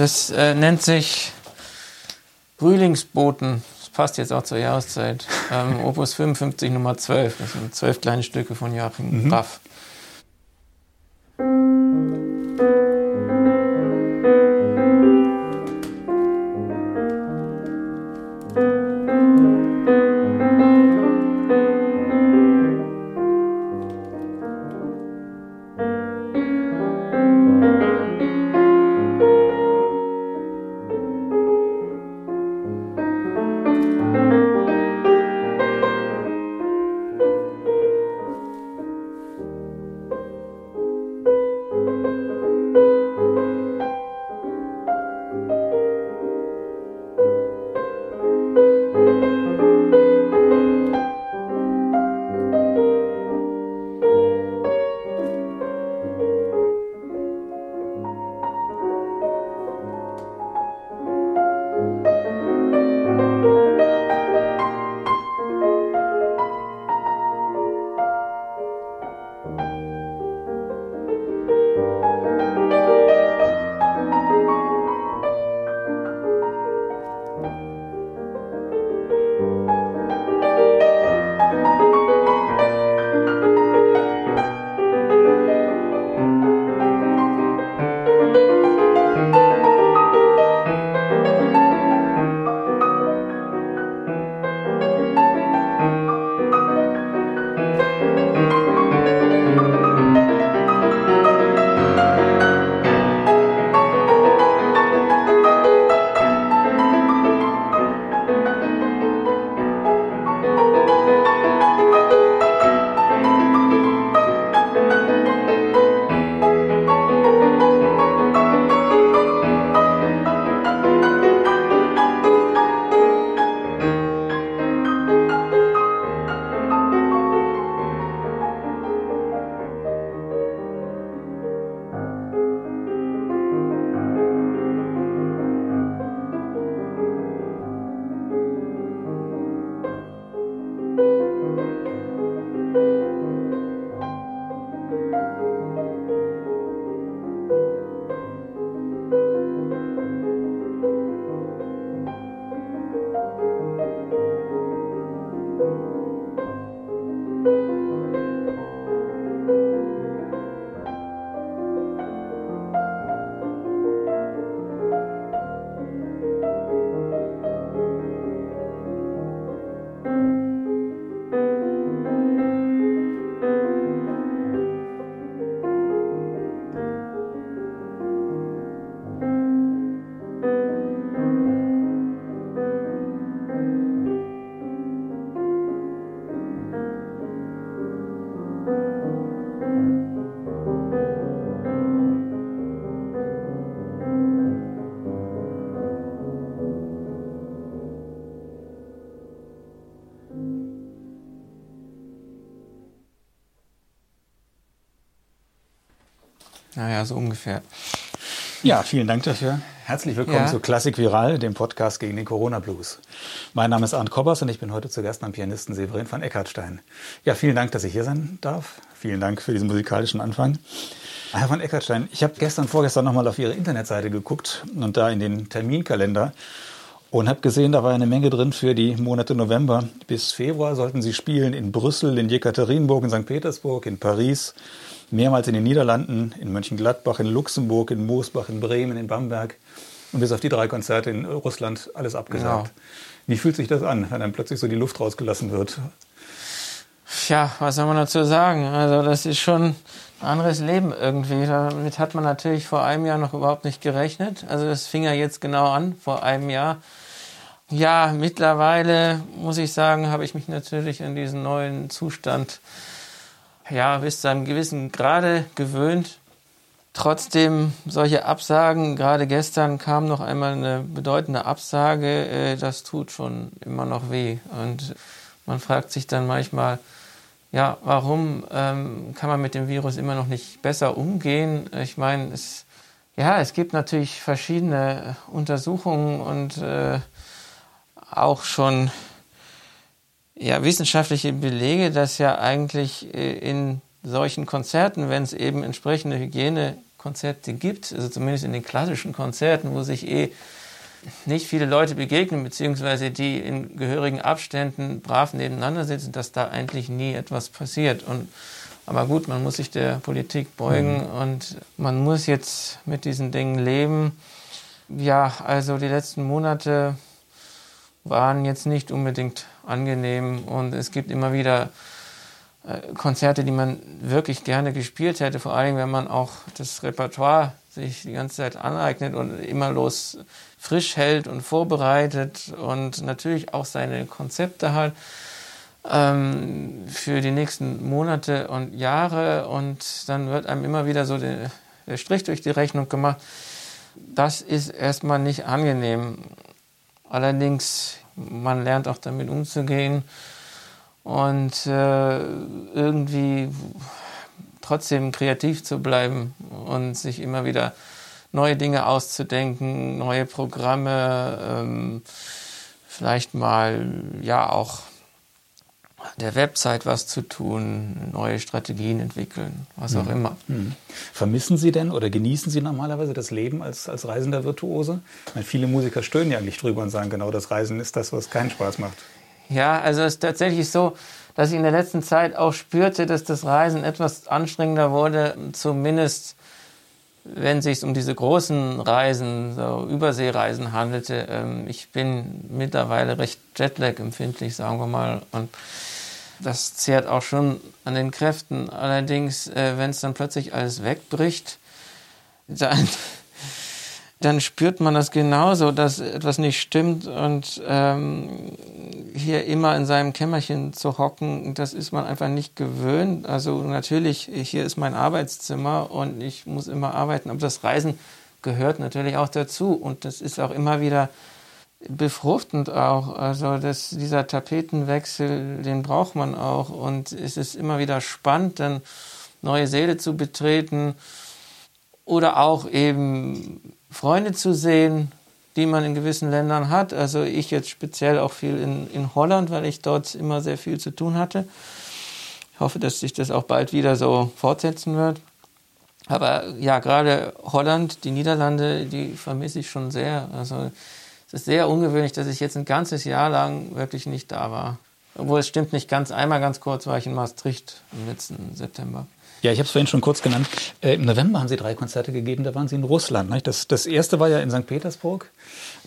das äh, nennt sich Frühlingsboten. Das passt jetzt auch zur Jahreszeit. Ähm, Opus 55 Nummer 12. Das sind zwölf kleine Stücke von Joachim mhm. Raff. So ungefähr. Ja, vielen Dank dafür. Herzlich willkommen ja. zu Klassik Viral, dem Podcast gegen den Corona-Blues. Mein Name ist Arndt Kobbers und ich bin heute zu Gast beim Pianisten Severin van Eckartstein. Ja, vielen Dank, dass ich hier sein darf. Vielen Dank für diesen musikalischen Anfang. Herr van Eckartstein, ich habe gestern, vorgestern nochmal auf Ihre Internetseite geguckt und da in den Terminkalender und habe gesehen, da war eine Menge drin für die Monate November bis Februar. Sollten Sie spielen in Brüssel, in Jekaterinburg, in St. Petersburg, in Paris, mehrmals in den Niederlanden, in Mönchengladbach, in Luxemburg, in Moosbach, in Bremen, in Bamberg und bis auf die drei Konzerte in Russland alles abgesagt. Ja. Wie fühlt sich das an, wenn dann plötzlich so die Luft rausgelassen wird? Ja, was soll man dazu sagen? Also das ist schon anderes Leben irgendwie. Damit hat man natürlich vor einem Jahr noch überhaupt nicht gerechnet. Also das fing ja jetzt genau an, vor einem Jahr. Ja, mittlerweile muss ich sagen, habe ich mich natürlich an diesen neuen Zustand ja, bis zu einem gewissen Grade gewöhnt. Trotzdem solche Absagen, gerade gestern kam noch einmal eine bedeutende Absage, äh, das tut schon immer noch weh. Und man fragt sich dann manchmal, ja, warum ähm, kann man mit dem Virus immer noch nicht besser umgehen? Ich meine, es, ja, es gibt natürlich verschiedene Untersuchungen und äh, auch schon ja, wissenschaftliche Belege, dass ja eigentlich äh, in solchen Konzerten, wenn es eben entsprechende Hygiene Konzerte gibt, also zumindest in den klassischen Konzerten, wo sich eh nicht viele Leute begegnen, beziehungsweise die in gehörigen Abständen brav nebeneinander sitzen, dass da eigentlich nie etwas passiert. Und, aber gut, man muss sich der Politik beugen mhm. und man muss jetzt mit diesen Dingen leben. Ja, also die letzten Monate waren jetzt nicht unbedingt angenehm und es gibt immer wieder äh, Konzerte, die man wirklich gerne gespielt hätte, vor allem wenn man auch das Repertoire sich die ganze Zeit aneignet und immer los frisch hält und vorbereitet und natürlich auch seine Konzepte hat ähm, für die nächsten Monate und Jahre und dann wird einem immer wieder so der, der Strich durch die Rechnung gemacht. Das ist erstmal nicht angenehm. Allerdings, man lernt auch damit umzugehen und äh, irgendwie trotzdem kreativ zu bleiben und sich immer wieder neue Dinge auszudenken, neue Programme, ähm, vielleicht mal ja auch der Website was zu tun, neue Strategien entwickeln, was auch mhm. immer. Mhm. Vermissen Sie denn oder genießen Sie normalerweise das Leben als, als reisender Virtuose? Meine, viele Musiker stöhnen ja eigentlich drüber und sagen, genau das Reisen ist das, was keinen Spaß macht. Ja, also es ist tatsächlich so, dass ich in der letzten Zeit auch spürte, dass das Reisen etwas anstrengender wurde, zumindest wenn es sich um diese großen Reisen, so Überseereisen handelte. Ähm, ich bin mittlerweile recht Jetlag-empfindlich, sagen wir mal. Und das zehrt auch schon an den Kräften. Allerdings, äh, wenn es dann plötzlich alles wegbricht, dann dann spürt man das genauso, dass etwas nicht stimmt und ähm, hier immer in seinem Kämmerchen zu hocken, das ist man einfach nicht gewöhnt. Also natürlich, hier ist mein Arbeitszimmer und ich muss immer arbeiten, aber das Reisen gehört natürlich auch dazu und das ist auch immer wieder befruchtend auch. Also das, dieser Tapetenwechsel, den braucht man auch und es ist immer wieder spannend, dann neue Seele zu betreten oder auch eben Freunde zu sehen, die man in gewissen Ländern hat. Also ich jetzt speziell auch viel in, in Holland, weil ich dort immer sehr viel zu tun hatte. Ich hoffe, dass sich das auch bald wieder so fortsetzen wird. Aber ja, gerade Holland, die Niederlande, die vermisse ich schon sehr. Also es ist sehr ungewöhnlich, dass ich jetzt ein ganzes Jahr lang wirklich nicht da war. Obwohl es stimmt nicht ganz. Einmal ganz kurz war ich in Maastricht im letzten September. Ja, ich habe es vorhin schon kurz genannt. Äh, Im November haben Sie drei Konzerte gegeben, da waren Sie in Russland. Nicht? Das, das erste war ja in St. Petersburg.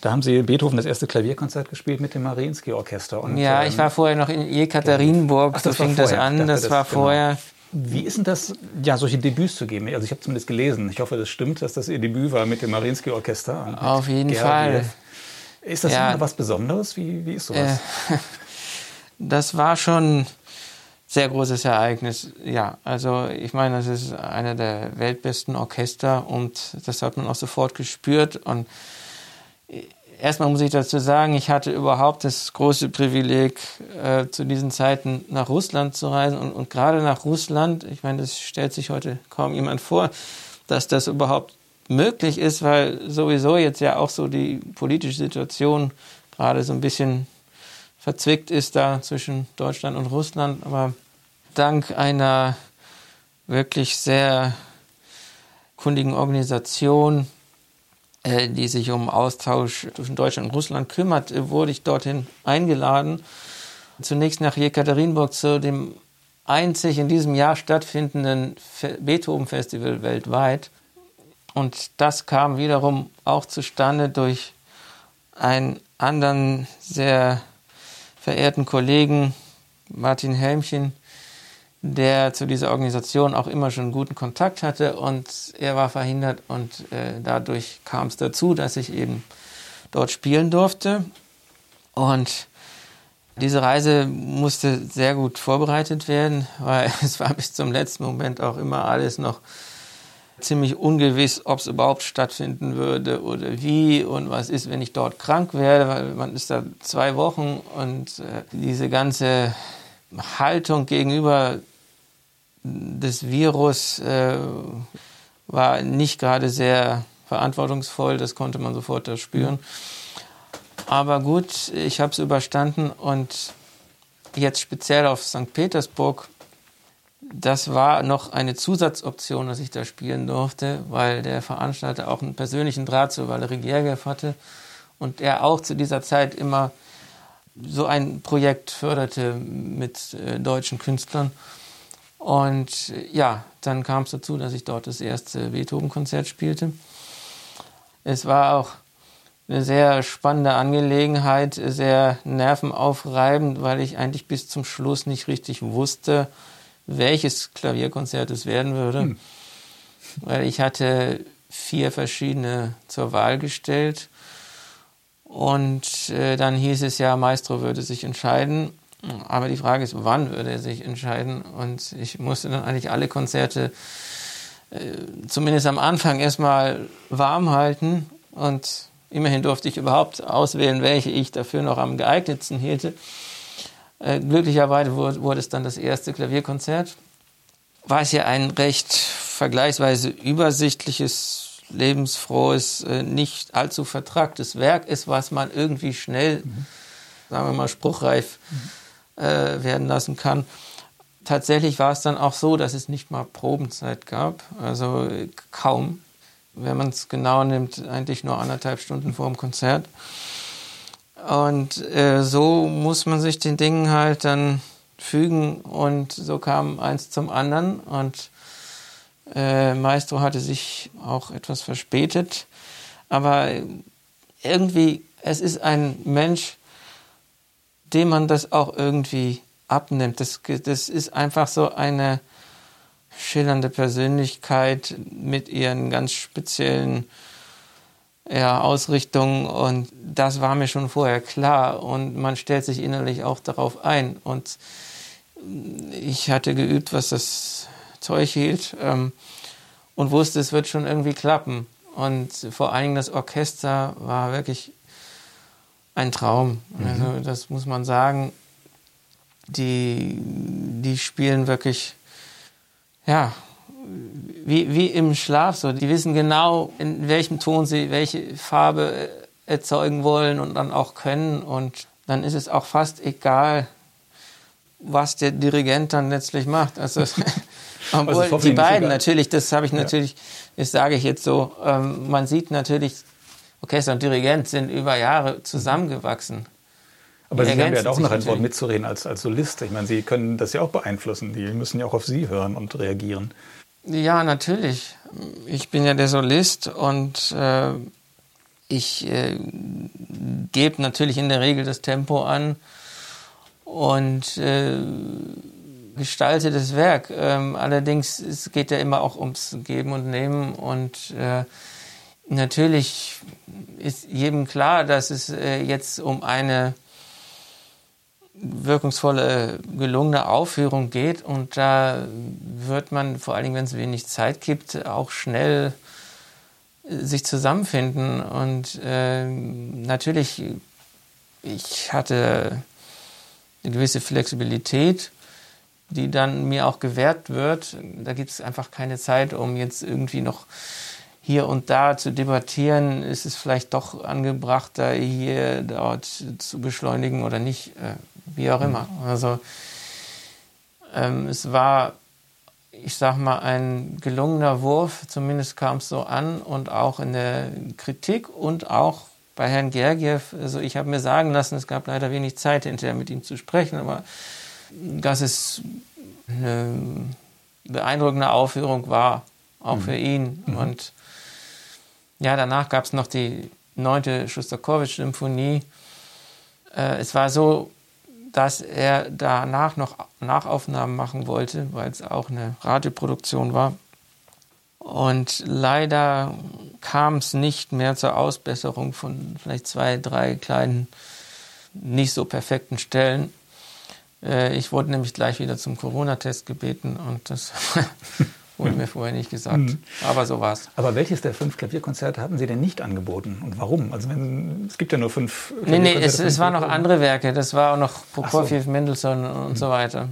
Da haben Sie Beethoven das erste Klavierkonzert gespielt mit dem Mariinsky-Orchester. Ja, ähm, ich war vorher noch in Jekaterinburg, so fing das an, dachte, das, das, war genau. vorher. Wie ist denn das, ja, solche Debüts zu geben? Also ich habe zumindest gelesen. Ich hoffe, das stimmt, dass das Ihr Debüt war mit dem Mariinsky-Orchester. Auf jeden Gerhard Fall. Ist das ja. was Besonderes? Wie, wie ist sowas? Äh, das war schon sehr großes Ereignis. Ja, also ich meine, das ist einer der weltbesten Orchester und das hat man auch sofort gespürt. Und erstmal muss ich dazu sagen, ich hatte überhaupt das große Privileg, äh, zu diesen Zeiten nach Russland zu reisen und, und gerade nach Russland. Ich meine, das stellt sich heute kaum jemand vor, dass das überhaupt möglich ist, weil sowieso jetzt ja auch so die politische Situation gerade so ein bisschen verzwickt ist da zwischen Deutschland und Russland. Aber dank einer wirklich sehr kundigen Organisation, äh, die sich um Austausch zwischen Deutschland und Russland kümmert, äh, wurde ich dorthin eingeladen. Zunächst nach Jekaterinburg zu dem einzig in diesem Jahr stattfindenden Beethoven-Festival weltweit. Und das kam wiederum auch zustande durch einen anderen sehr verehrten Kollegen, Martin Helmchen, der zu dieser Organisation auch immer schon guten Kontakt hatte und er war verhindert und äh, dadurch kam es dazu, dass ich eben dort spielen durfte. Und diese Reise musste sehr gut vorbereitet werden, weil es war bis zum letzten Moment auch immer alles noch ziemlich ungewiss, ob es überhaupt stattfinden würde oder wie und was ist, wenn ich dort krank werde, weil man ist da zwei Wochen und äh, diese ganze Haltung gegenüber des Virus äh, war nicht gerade sehr verantwortungsvoll, das konnte man sofort spüren. Aber gut, ich habe es überstanden und jetzt speziell auf St. Petersburg, das war noch eine Zusatzoption, dass ich da spielen durfte, weil der Veranstalter auch einen persönlichen Draht zu Valery Gergiev hatte und er auch zu dieser Zeit immer so ein Projekt förderte mit äh, deutschen Künstlern. Und äh, ja, dann kam es dazu, dass ich dort das erste Beethoven-Konzert spielte. Es war auch eine sehr spannende Angelegenheit, sehr nervenaufreibend, weil ich eigentlich bis zum Schluss nicht richtig wusste, welches Klavierkonzert es werden würde. Hm. Weil ich hatte vier verschiedene zur Wahl gestellt. Und äh, dann hieß es ja, Maestro würde sich entscheiden. Aber die Frage ist, wann würde er sich entscheiden? Und ich musste dann eigentlich alle Konzerte äh, zumindest am Anfang erstmal warm halten. Und immerhin durfte ich überhaupt auswählen, welche ich dafür noch am geeignetsten hielte. Äh, glücklicherweise wurde, wurde es dann das erste Klavierkonzert. War es ja ein recht vergleichsweise übersichtliches, lebensfrohes, äh, nicht allzu vertragtes Werk ist, was man irgendwie schnell, mhm. sagen wir mal, spruchreif mhm. Äh, werden lassen kann. Tatsächlich war es dann auch so, dass es nicht mal Probenzeit gab, also kaum. Wenn man es genau nimmt, eigentlich nur anderthalb Stunden vor dem Konzert. Und äh, so muss man sich den Dingen halt dann fügen und so kam eins zum anderen und äh, Maestro hatte sich auch etwas verspätet, aber irgendwie, es ist ein Mensch, dem man das auch irgendwie abnimmt. Das, das ist einfach so eine schillernde Persönlichkeit mit ihren ganz speziellen ja, Ausrichtung und das war mir schon vorher klar. Und man stellt sich innerlich auch darauf ein. Und ich hatte geübt, was das Zeug hielt ähm, und wusste, es wird schon irgendwie klappen. Und vor allen Dingen das Orchester war wirklich ein Traum. Mhm. Also das muss man sagen. Die, die spielen wirklich, ja, wie, wie im Schlaf so. Die wissen genau, in welchem Ton sie welche Farbe äh, erzeugen wollen und dann auch können. Und dann ist es auch fast egal, was der Dirigent dann letztlich macht. Also, obwohl also die beiden natürlich, das habe ich natürlich, das sage ich jetzt so, ähm, man sieht natürlich, Orchester und Dirigent sind über Jahre zusammengewachsen. Aber Sie haben ja auch noch ein Wort mitzureden als, als Solist. Ich meine, Sie können das ja auch beeinflussen. Die müssen ja auch auf Sie hören und reagieren. Ja, natürlich. Ich bin ja der Solist und äh, ich äh, gebe natürlich in der Regel das Tempo an und äh, gestalte das Werk. Ähm, allerdings es geht ja immer auch ums Geben und Nehmen und äh, natürlich ist jedem klar, dass es äh, jetzt um eine wirkungsvolle, gelungene Aufführung geht. Und da wird man, vor allen Dingen, wenn es wenig Zeit gibt, auch schnell äh, sich zusammenfinden. Und äh, natürlich, ich hatte eine gewisse Flexibilität, die dann mir auch gewährt wird. Da gibt es einfach keine Zeit, um jetzt irgendwie noch hier und da zu debattieren, ist es vielleicht doch angebrachter, hier dort zu beschleunigen oder nicht. Äh, wie auch immer. Mhm. Also ähm, es war, ich sag mal, ein gelungener Wurf, zumindest kam es so an und auch in der Kritik und auch bei Herrn Gergiev, also ich habe mir sagen lassen, es gab leider wenig Zeit hinterher mit ihm zu sprechen, aber dass es eine beeindruckende Aufführung war, auch mhm. für ihn. Mhm. Und ja, danach gab es noch die neunte Schostakowitsch-Symphonie. Äh, es war so dass er danach noch Nachaufnahmen machen wollte, weil es auch eine Radioproduktion war. Und leider kam es nicht mehr zur Ausbesserung von vielleicht zwei, drei kleinen, nicht so perfekten Stellen. Äh, ich wurde nämlich gleich wieder zum Corona-Test gebeten und das Wurde mir vorher nicht gesagt. Mhm. Aber so war es. Aber welches der fünf Klavierkonzerte hatten Sie denn nicht angeboten und warum? Also wenn, es gibt ja nur fünf. Nee, nee, es, es waren noch andere Werke. Das war auch noch Prokofjew, so. Mendelssohn und mhm. so weiter.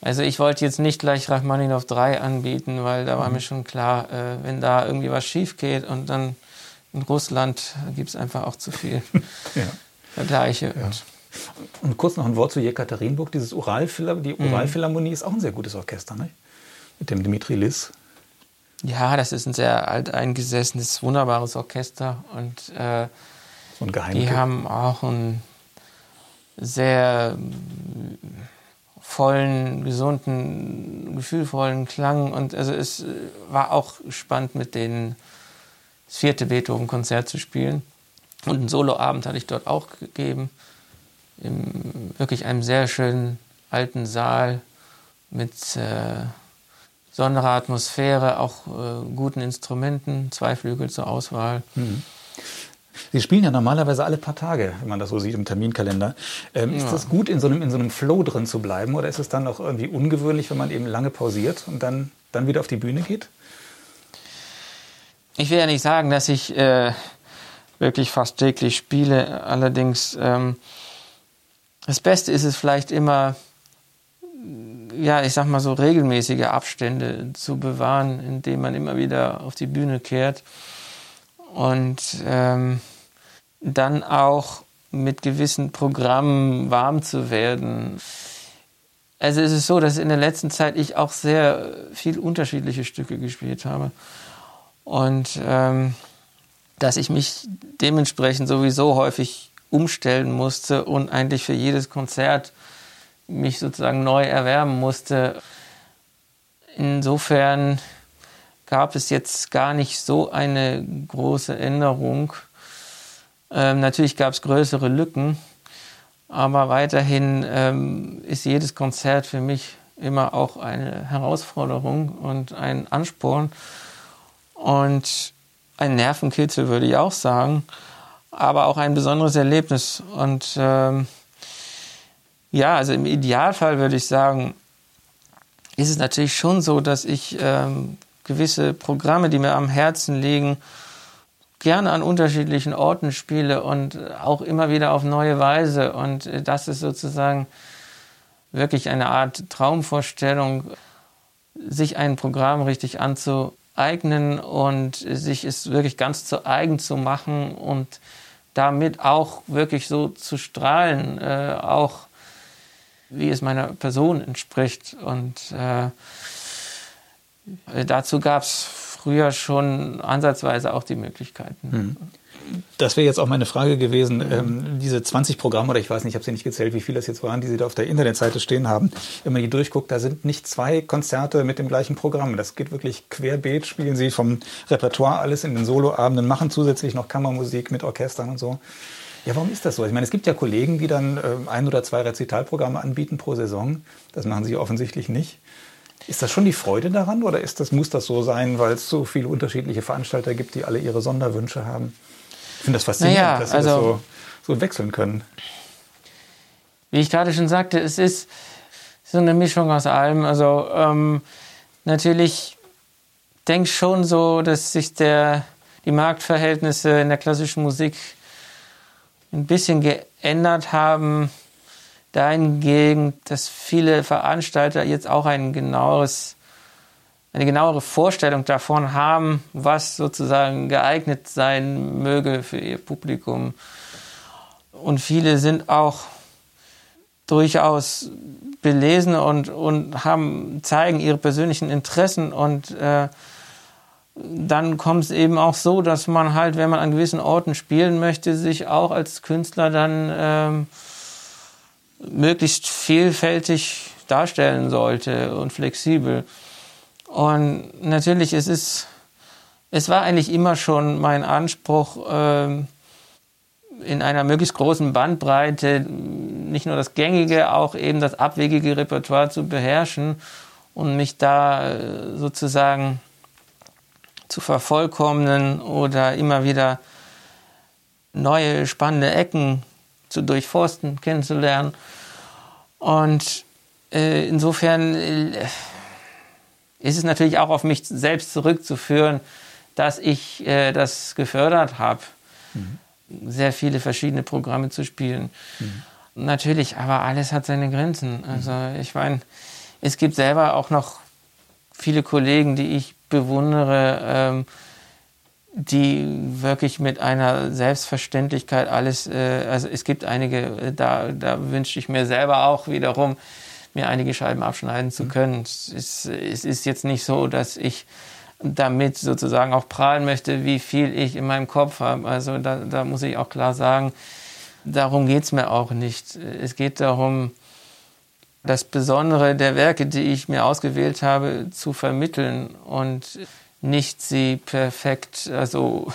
Also ich wollte jetzt nicht gleich Rachmaninow 3 anbieten, weil da war mhm. mir schon klar, äh, wenn da irgendwie was schief geht und dann in Russland gibt es einfach auch zu viel ja. Vergleiche. Ja. Und kurz noch ein Wort zu Jekaterinburg. Dieses Uralphila die mhm. Uralphilharmonie ist auch ein sehr gutes Orchester, ne? Mit dem Dimitri Liss. Ja, das ist ein sehr alteingesessenes, wunderbares Orchester. Und äh, so die haben auch einen sehr vollen, gesunden, gefühlvollen Klang. Und also es war auch spannend, mit denen das vierte Beethoven-Konzert zu spielen. Und einen Soloabend hatte ich dort auch gegeben. In wirklich einem sehr schönen alten Saal mit äh, besonderer Atmosphäre, auch äh, guten Instrumenten, zwei Flügel zur Auswahl. Mhm. Sie spielen ja normalerweise alle paar Tage, wenn man das so sieht im Terminkalender. Ähm, ja. Ist das gut, in so, einem, in so einem Flow drin zu bleiben oder ist es dann auch irgendwie ungewöhnlich, wenn man eben lange pausiert und dann, dann wieder auf die Bühne geht? Ich will ja nicht sagen, dass ich äh, wirklich fast täglich spiele. Allerdings, ähm, das Beste ist es vielleicht immer, ja, ich sag mal so regelmäßige Abstände zu bewahren, indem man immer wieder auf die Bühne kehrt und ähm, dann auch mit gewissen Programmen warm zu werden. Also es ist so, dass in der letzten Zeit ich auch sehr viel unterschiedliche Stücke gespielt habe und ähm, dass ich mich dementsprechend sowieso häufig umstellen musste und eigentlich für jedes Konzert mich sozusagen neu erwerben musste. Insofern gab es jetzt gar nicht so eine große Änderung. Ähm, natürlich gab es größere Lücken, aber weiterhin ähm, ist jedes Konzert für mich immer auch eine Herausforderung und ein Ansporn und ein Nervenkitzel, würde ich auch sagen, aber auch ein besonderes Erlebnis. Und ähm, ja, also im Idealfall würde ich sagen, ist es natürlich schon so, dass ich ähm, gewisse Programme, die mir am Herzen liegen, gerne an unterschiedlichen Orten spiele und auch immer wieder auf neue Weise. Und äh, das ist sozusagen wirklich eine Art Traumvorstellung, sich ein Programm richtig anzueignen und sich es wirklich ganz zu eigen zu machen und damit auch wirklich so zu strahlen, äh, auch wie es meiner Person entspricht. Und äh, dazu gab es früher schon ansatzweise auch die Möglichkeiten. Mhm. Das wäre jetzt auch meine Frage gewesen. Mhm. Ähm, diese 20 Programme, oder ich weiß nicht, ich habe sie nicht gezählt, wie viele das jetzt waren, die Sie da auf der Internetseite stehen haben. Wenn man die durchguckt, da sind nicht zwei Konzerte mit dem gleichen Programm. Das geht wirklich querbeet, spielen Sie vom Repertoire alles in den Soloabenden, machen zusätzlich noch Kammermusik mit Orchestern und so. Ja, warum ist das so? Ich meine, es gibt ja Kollegen, die dann äh, ein oder zwei Rezitalprogramme anbieten pro Saison. Das machen sie offensichtlich nicht. Ist das schon die Freude daran oder ist das, muss das so sein, weil es so viele unterschiedliche Veranstalter gibt, die alle ihre Sonderwünsche haben? Ich finde das faszinierend, naja, dass sie also, das so, so wechseln können. Wie ich gerade schon sagte, es ist so eine Mischung aus allem. Also ähm, natürlich denke ich schon so, dass sich der, die Marktverhältnisse in der klassischen Musik ein bisschen geändert haben, dahingegen, dass viele Veranstalter jetzt auch ein genaueres, eine genauere Vorstellung davon haben, was sozusagen geeignet sein möge für ihr Publikum. Und viele sind auch durchaus belesen und, und haben, zeigen ihre persönlichen Interessen und äh, dann kommt es eben auch so, dass man halt, wenn man an gewissen Orten spielen möchte, sich auch als Künstler dann ähm, möglichst vielfältig darstellen sollte und flexibel. Und natürlich, es ist, es war eigentlich immer schon mein Anspruch, ähm, in einer möglichst großen Bandbreite nicht nur das gängige, auch eben das abwegige Repertoire zu beherrschen und mich da äh, sozusagen zu vervollkommnen oder immer wieder neue spannende Ecken zu durchforsten, kennenzulernen. Und äh, insofern äh, ist es natürlich auch auf mich selbst zurückzuführen, dass ich äh, das gefördert habe, mhm. sehr viele verschiedene Programme zu spielen. Mhm. Natürlich, aber alles hat seine Grenzen. Also ich meine, es gibt selber auch noch viele Kollegen, die ich bewundere, ähm, die wirklich mit einer Selbstverständlichkeit alles, äh, also es gibt einige, äh, da, da wünsche ich mir selber auch wiederum, mir einige Scheiben abschneiden zu mhm. können. Es ist, es ist jetzt nicht so, dass ich damit sozusagen auch prahlen möchte, wie viel ich in meinem Kopf habe. Also da, da muss ich auch klar sagen, darum geht es mir auch nicht. Es geht darum, das Besondere der Werke, die ich mir ausgewählt habe, zu vermitteln und nicht sie perfekt, also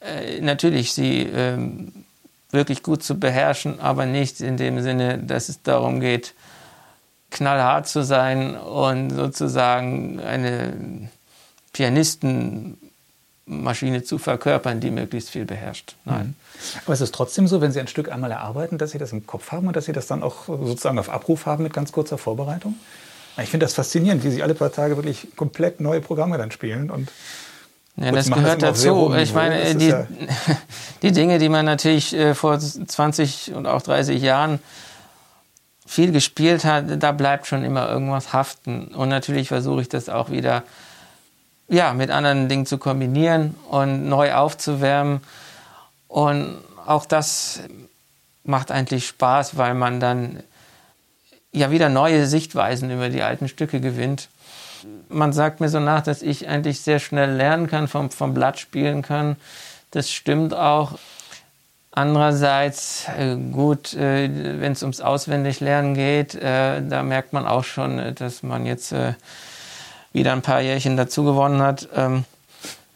äh, natürlich sie äh, wirklich gut zu beherrschen, aber nicht in dem Sinne, dass es darum geht, knallhart zu sein und sozusagen eine Pianistenmaschine zu verkörpern, die möglichst viel beherrscht. Nein. Mhm. Aber es ist trotzdem so, wenn Sie ein Stück einmal erarbeiten, dass Sie das im Kopf haben und dass Sie das dann auch sozusagen auf Abruf haben mit ganz kurzer Vorbereitung? Ich finde das faszinierend, wie Sie alle paar Tage wirklich komplett neue Programme dann spielen und ja, das gehört dazu. Ich meine, die, ja die Dinge, die man natürlich äh, vor 20 und auch 30 Jahren viel gespielt hat, da bleibt schon immer irgendwas haften. Und natürlich versuche ich das auch wieder ja, mit anderen Dingen zu kombinieren und neu aufzuwärmen. Und auch das macht eigentlich Spaß, weil man dann ja wieder neue Sichtweisen über die alten Stücke gewinnt. Man sagt mir so nach, dass ich eigentlich sehr schnell lernen kann, vom, vom Blatt spielen kann. Das stimmt auch. Andererseits, äh, gut, äh, wenn es ums Auswendiglernen geht, äh, da merkt man auch schon, dass man jetzt wieder ein paar Jährchen dazu gewonnen hat. Ähm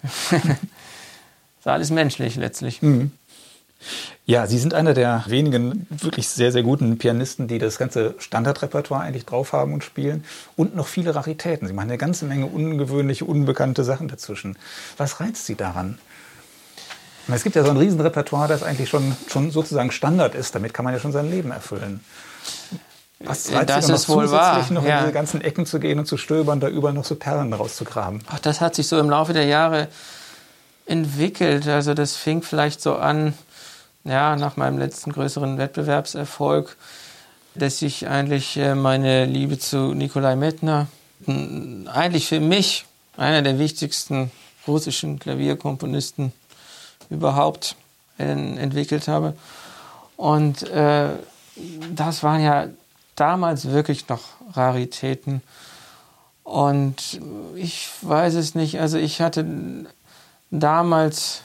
ist alles menschlich letztlich. Mhm. Ja, Sie sind einer der wenigen wirklich sehr, sehr guten Pianisten, die das ganze Standardrepertoire eigentlich drauf haben und spielen und noch viele Raritäten. Sie machen eine ganze Menge ungewöhnliche, unbekannte Sachen dazwischen. Was reizt Sie daran? Es gibt ja so ein Riesenrepertoire, das eigentlich schon, schon sozusagen Standard ist. Damit kann man ja schon sein Leben erfüllen. Was reizt das Sie ist wohl wahr. noch ja. in diese ganzen Ecken zu gehen und zu stöbern, da überall noch so Perlen rauszugraben? Ach, das hat sich so im Laufe der Jahre entwickelt. Also das fing vielleicht so an, ja, nach meinem letzten größeren Wettbewerbserfolg, dass ich eigentlich äh, meine Liebe zu Nikolai Mettner, eigentlich für mich einer der wichtigsten russischen Klavierkomponisten überhaupt entwickelt habe. Und äh, das waren ja damals wirklich noch Raritäten. Und ich weiß es nicht, also ich hatte damals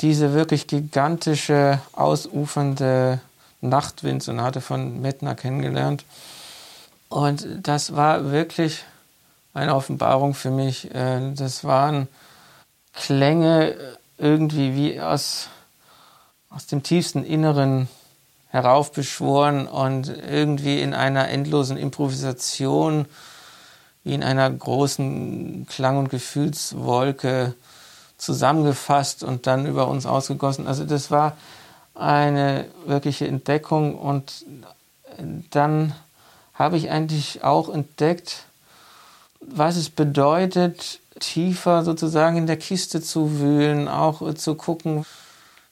diese wirklich gigantische, ausufernde Nachtwindsonate von Mettner kennengelernt. Und das war wirklich eine Offenbarung für mich. Äh, das waren Klänge irgendwie wie aus, aus dem tiefsten Inneren heraufbeschworen und irgendwie in einer endlosen Improvisation, wie in einer großen Klang- und Gefühlswolke zusammengefasst und dann über uns ausgegossen. Also das war eine wirkliche Entdeckung und dann habe ich eigentlich auch entdeckt, was es bedeutet, tiefer sozusagen in der Kiste zu wühlen, auch zu gucken,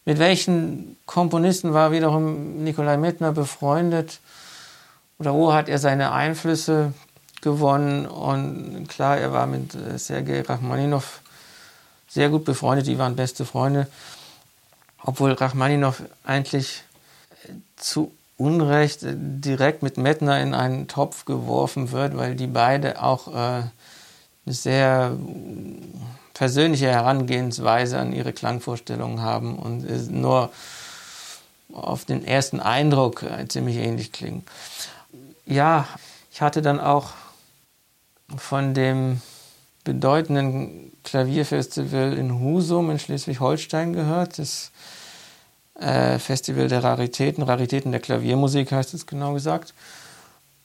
mit welchen Komponisten war wiederum Nikolai Mettner befreundet oder wo hat er seine Einflüsse gewonnen. Und klar, er war mit Sergei Rachmaninow sehr gut befreundet, die waren beste Freunde. Obwohl Rachmaninow eigentlich zu Unrecht direkt mit Mettner in einen Topf geworfen wird, weil die beide auch äh, eine sehr persönliche Herangehensweise an ihre Klangvorstellungen haben und nur auf den ersten Eindruck äh, ziemlich ähnlich klingen. Ja, ich hatte dann auch von dem bedeutenden Klavierfestival in Husum in Schleswig-Holstein gehört. Das äh, Festival der Raritäten, Raritäten der Klaviermusik heißt es genau gesagt.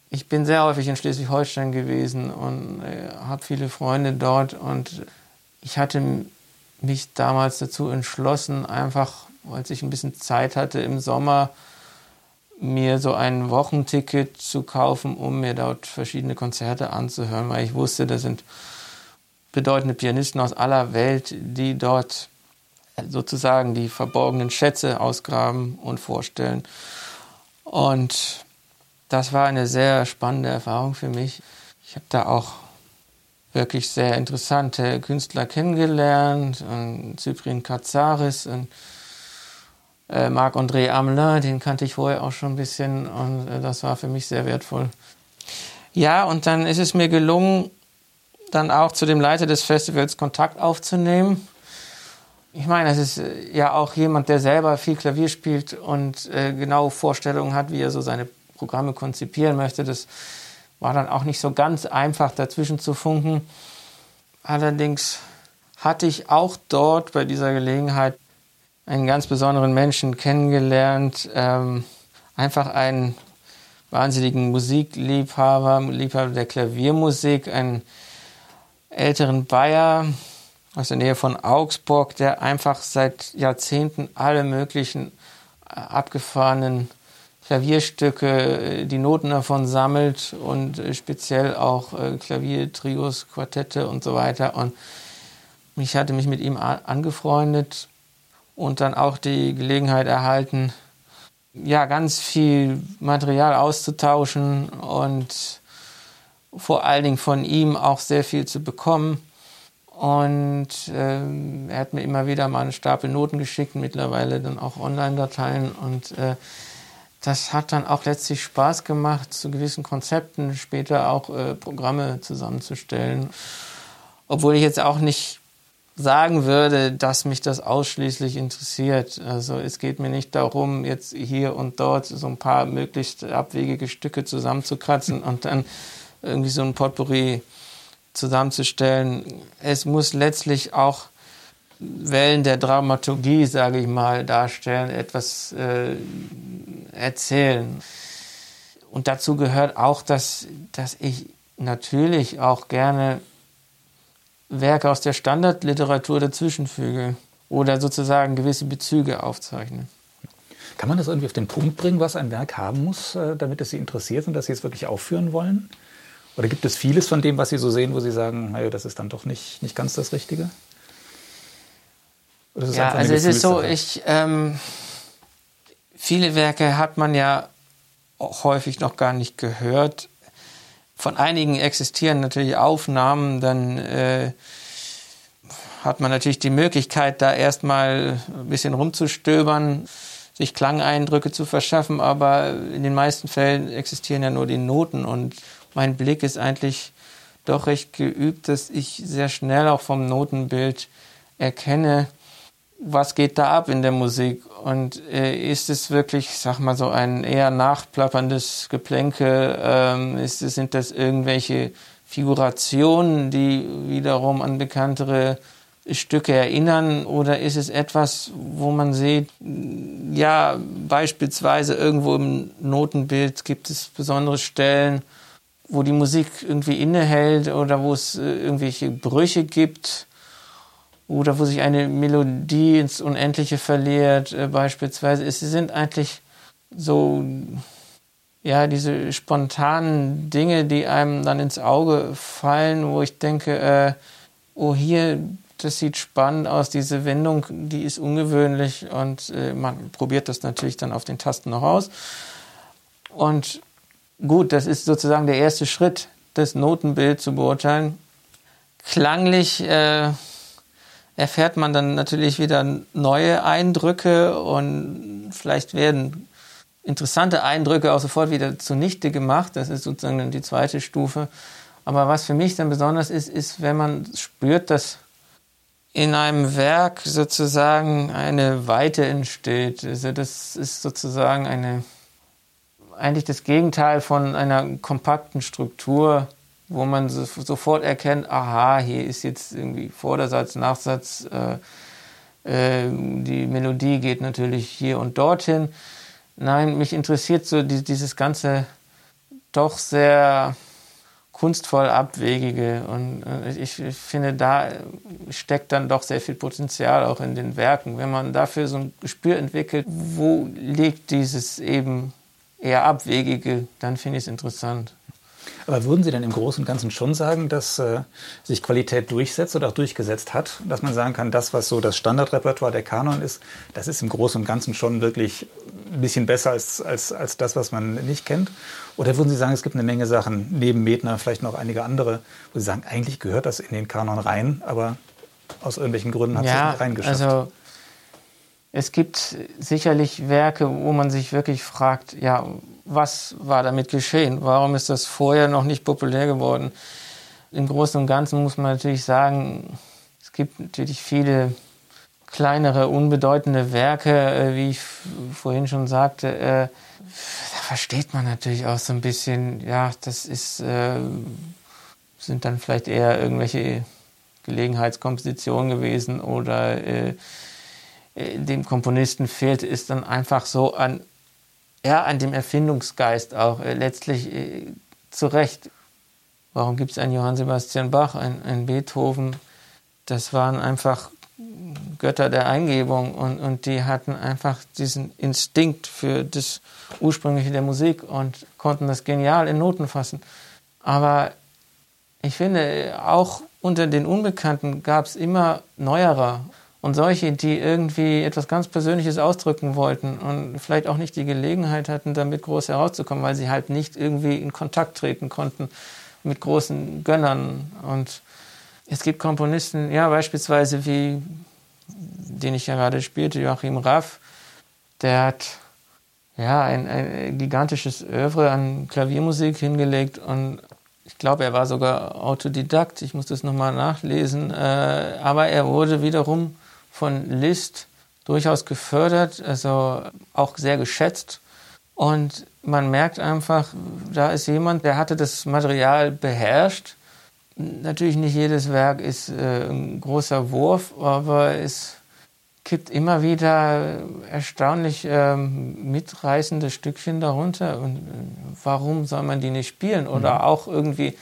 Ich bin sehr häufig in Schleswig-Holstein gewesen und äh, habe viele Freunde dort und ich hatte mich damals dazu entschlossen, einfach, als ich ein bisschen Zeit hatte im Sommer, mir so ein Wochenticket zu kaufen, um mir dort verschiedene Konzerte anzuhören, weil ich wusste, da sind bedeutende Pianisten aus aller Welt, die dort sozusagen die verborgenen Schätze ausgraben und vorstellen. Und das war eine sehr spannende Erfahrung für mich. Ich habe da auch wirklich sehr interessante Künstler kennengelernt. Cyprien Katsaris und äh, Marc-André Amelin, den kannte ich vorher auch schon ein bisschen und äh, das war für mich sehr wertvoll. Ja, und dann ist es mir gelungen, dann auch zu dem Leiter des Festivals Kontakt aufzunehmen. Ich meine, es ist äh, ja auch jemand, der selber viel Klavier spielt und äh, genau Vorstellungen hat, wie er so seine Programme konzipieren möchte. Das war dann auch nicht so ganz einfach, dazwischen zu funken. Allerdings hatte ich auch dort bei dieser Gelegenheit einen ganz besonderen Menschen kennengelernt. Ähm, einfach einen wahnsinnigen Musikliebhaber, Liebhaber der Klaviermusik, einen älteren Bayer aus der Nähe von Augsburg, der einfach seit Jahrzehnten alle möglichen äh, abgefahrenen Klavierstücke, äh, die Noten davon sammelt und äh, speziell auch Klaviertrios, Quartette und so weiter. Und ich hatte mich mit ihm angefreundet und dann auch die Gelegenheit erhalten, ja, ganz viel Material auszutauschen und vor allen Dingen von ihm auch sehr viel zu bekommen. Und ähm, er hat mir immer wieder mal einen Stapel Noten geschickt, mittlerweile dann auch Online-Dateien. Und äh, das hat dann auch letztlich Spaß gemacht, zu gewissen Konzepten später auch äh, Programme zusammenzustellen. Obwohl ich jetzt auch nicht sagen würde, dass mich das ausschließlich interessiert. Also es geht mir nicht darum, jetzt hier und dort so ein paar möglichst abwegige Stücke zusammenzukratzen und dann irgendwie so ein Potpourri zusammenzustellen. Es muss letztlich auch Wellen der Dramaturgie, sage ich mal, darstellen, etwas äh, erzählen. Und dazu gehört auch, dass, dass ich natürlich auch gerne Werke aus der Standardliteratur dazwischenfüge oder sozusagen gewisse Bezüge aufzeichne. Kann man das irgendwie auf den Punkt bringen, was ein Werk haben muss, äh, damit es Sie interessiert und dass Sie es wirklich aufführen wollen? Oder gibt es vieles von dem, was Sie so sehen, wo Sie sagen, naja, das ist dann doch nicht, nicht ganz das Richtige? ja, also es ist so, ich, ähm, viele Werke hat man ja auch häufig noch gar nicht gehört. Von einigen existieren natürlich Aufnahmen, dann äh, hat man natürlich die Möglichkeit, da erstmal ein bisschen rumzustöbern, sich Klangeindrücke zu verschaffen, aber in den meisten Fällen existieren ja nur die Noten. Und mein Blick ist eigentlich doch recht geübt, dass ich sehr schnell auch vom Notenbild erkenne, was geht da ab in der Musik. Und äh, ist es wirklich, sag mal so ein eher nachplapperndes Geplänke, ähm, ist es, sind das irgendwelche Figurationen, die wiederum an bekanntere Stücke erinnern oder ist es etwas, wo man sieht, ja, beispielsweise irgendwo im Notenbild gibt es besondere Stellen, wo die Musik irgendwie innehält oder wo es äh, irgendwelche Brüche gibt oder wo sich eine Melodie ins Unendliche verliert, äh, beispielsweise. Es sind eigentlich so, ja, diese spontanen Dinge, die einem dann ins Auge fallen, wo ich denke, äh, oh, hier, das sieht spannend aus, diese Wendung, die ist ungewöhnlich und äh, man probiert das natürlich dann auf den Tasten noch aus. Und gut, das ist sozusagen der erste Schritt, das Notenbild zu beurteilen. Klanglich äh, erfährt man dann natürlich wieder neue Eindrücke und vielleicht werden interessante Eindrücke auch sofort wieder zunichte gemacht. Das ist sozusagen die zweite Stufe. Aber was für mich dann besonders ist, ist, wenn man spürt, dass in einem Werk sozusagen eine Weite entsteht. Also das ist sozusagen eine, eigentlich das Gegenteil von einer kompakten Struktur wo man so, sofort erkennt, aha, hier ist jetzt irgendwie Vordersatz, Nachsatz, äh, äh, die Melodie geht natürlich hier und dorthin. Nein, mich interessiert so die, dieses ganze doch sehr kunstvoll abwegige und äh, ich, ich, finde, da steckt dann doch sehr viel Potenzial auch in den Werken. Wenn man dafür so ein Gespür entwickelt, wo liegt dieses eben eher abwegige, dann finde ich es interessant. Aber würden Sie denn im Großen und Ganzen schon sagen, dass äh, sich Qualität durchsetzt oder auch durchgesetzt hat? Dass man sagen kann, das, was so das Standardrepertoire der Kanon ist, das ist im Großen und Ganzen schon wirklich ein bisschen besser als, als, als das, was man nicht kennt? Oder würden Sie sagen, es gibt eine Menge Sachen, neben Metner vielleicht noch einige andere, wo Sie sagen, eigentlich gehört das in den Kanon rein, aber aus irgendwelchen Gründen hat ja, es nicht reingeschafft? Also es gibt sicherlich Werke, wo man sich wirklich fragt, ja, was war damit geschehen? Warum ist das vorher noch nicht populär geworden? Im Großen und Ganzen muss man natürlich sagen, es gibt natürlich viele kleinere, unbedeutende Werke, äh, wie ich vorhin schon sagte. Äh, da versteht man natürlich auch so ein bisschen, ja, das ist, äh, sind dann vielleicht eher irgendwelche Gelegenheitskompositionen gewesen oder dem Komponisten fehlt es dann einfach so an, ja, an dem Erfindungsgeist auch letztlich zu Recht Warum gibt es einen Johann Sebastian Bach, einen, einen Beethoven? Das waren einfach Götter der Eingebung und, und die hatten einfach diesen Instinkt für das Ursprüngliche der Musik und konnten das genial in Noten fassen. Aber ich finde, auch unter den Unbekannten gab es immer neuere und solche, die irgendwie etwas ganz Persönliches ausdrücken wollten und vielleicht auch nicht die Gelegenheit hatten, damit groß herauszukommen, weil sie halt nicht irgendwie in Kontakt treten konnten mit großen Gönnern. Und es gibt Komponisten, ja, beispielsweise wie, den ich ja gerade spielte, Joachim Raff, der hat ja ein, ein gigantisches Övre an Klaviermusik hingelegt und ich glaube, er war sogar Autodidakt, ich muss das nochmal nachlesen, äh, aber er wurde wiederum von Liszt durchaus gefördert, also auch sehr geschätzt. Und man merkt einfach, da ist jemand, der hatte das Material beherrscht. Natürlich nicht jedes Werk ist äh, ein großer Wurf, aber es gibt immer wieder erstaunlich äh, mitreißende Stückchen darunter. Und äh, warum soll man die nicht spielen? Oder mhm. auch irgendwie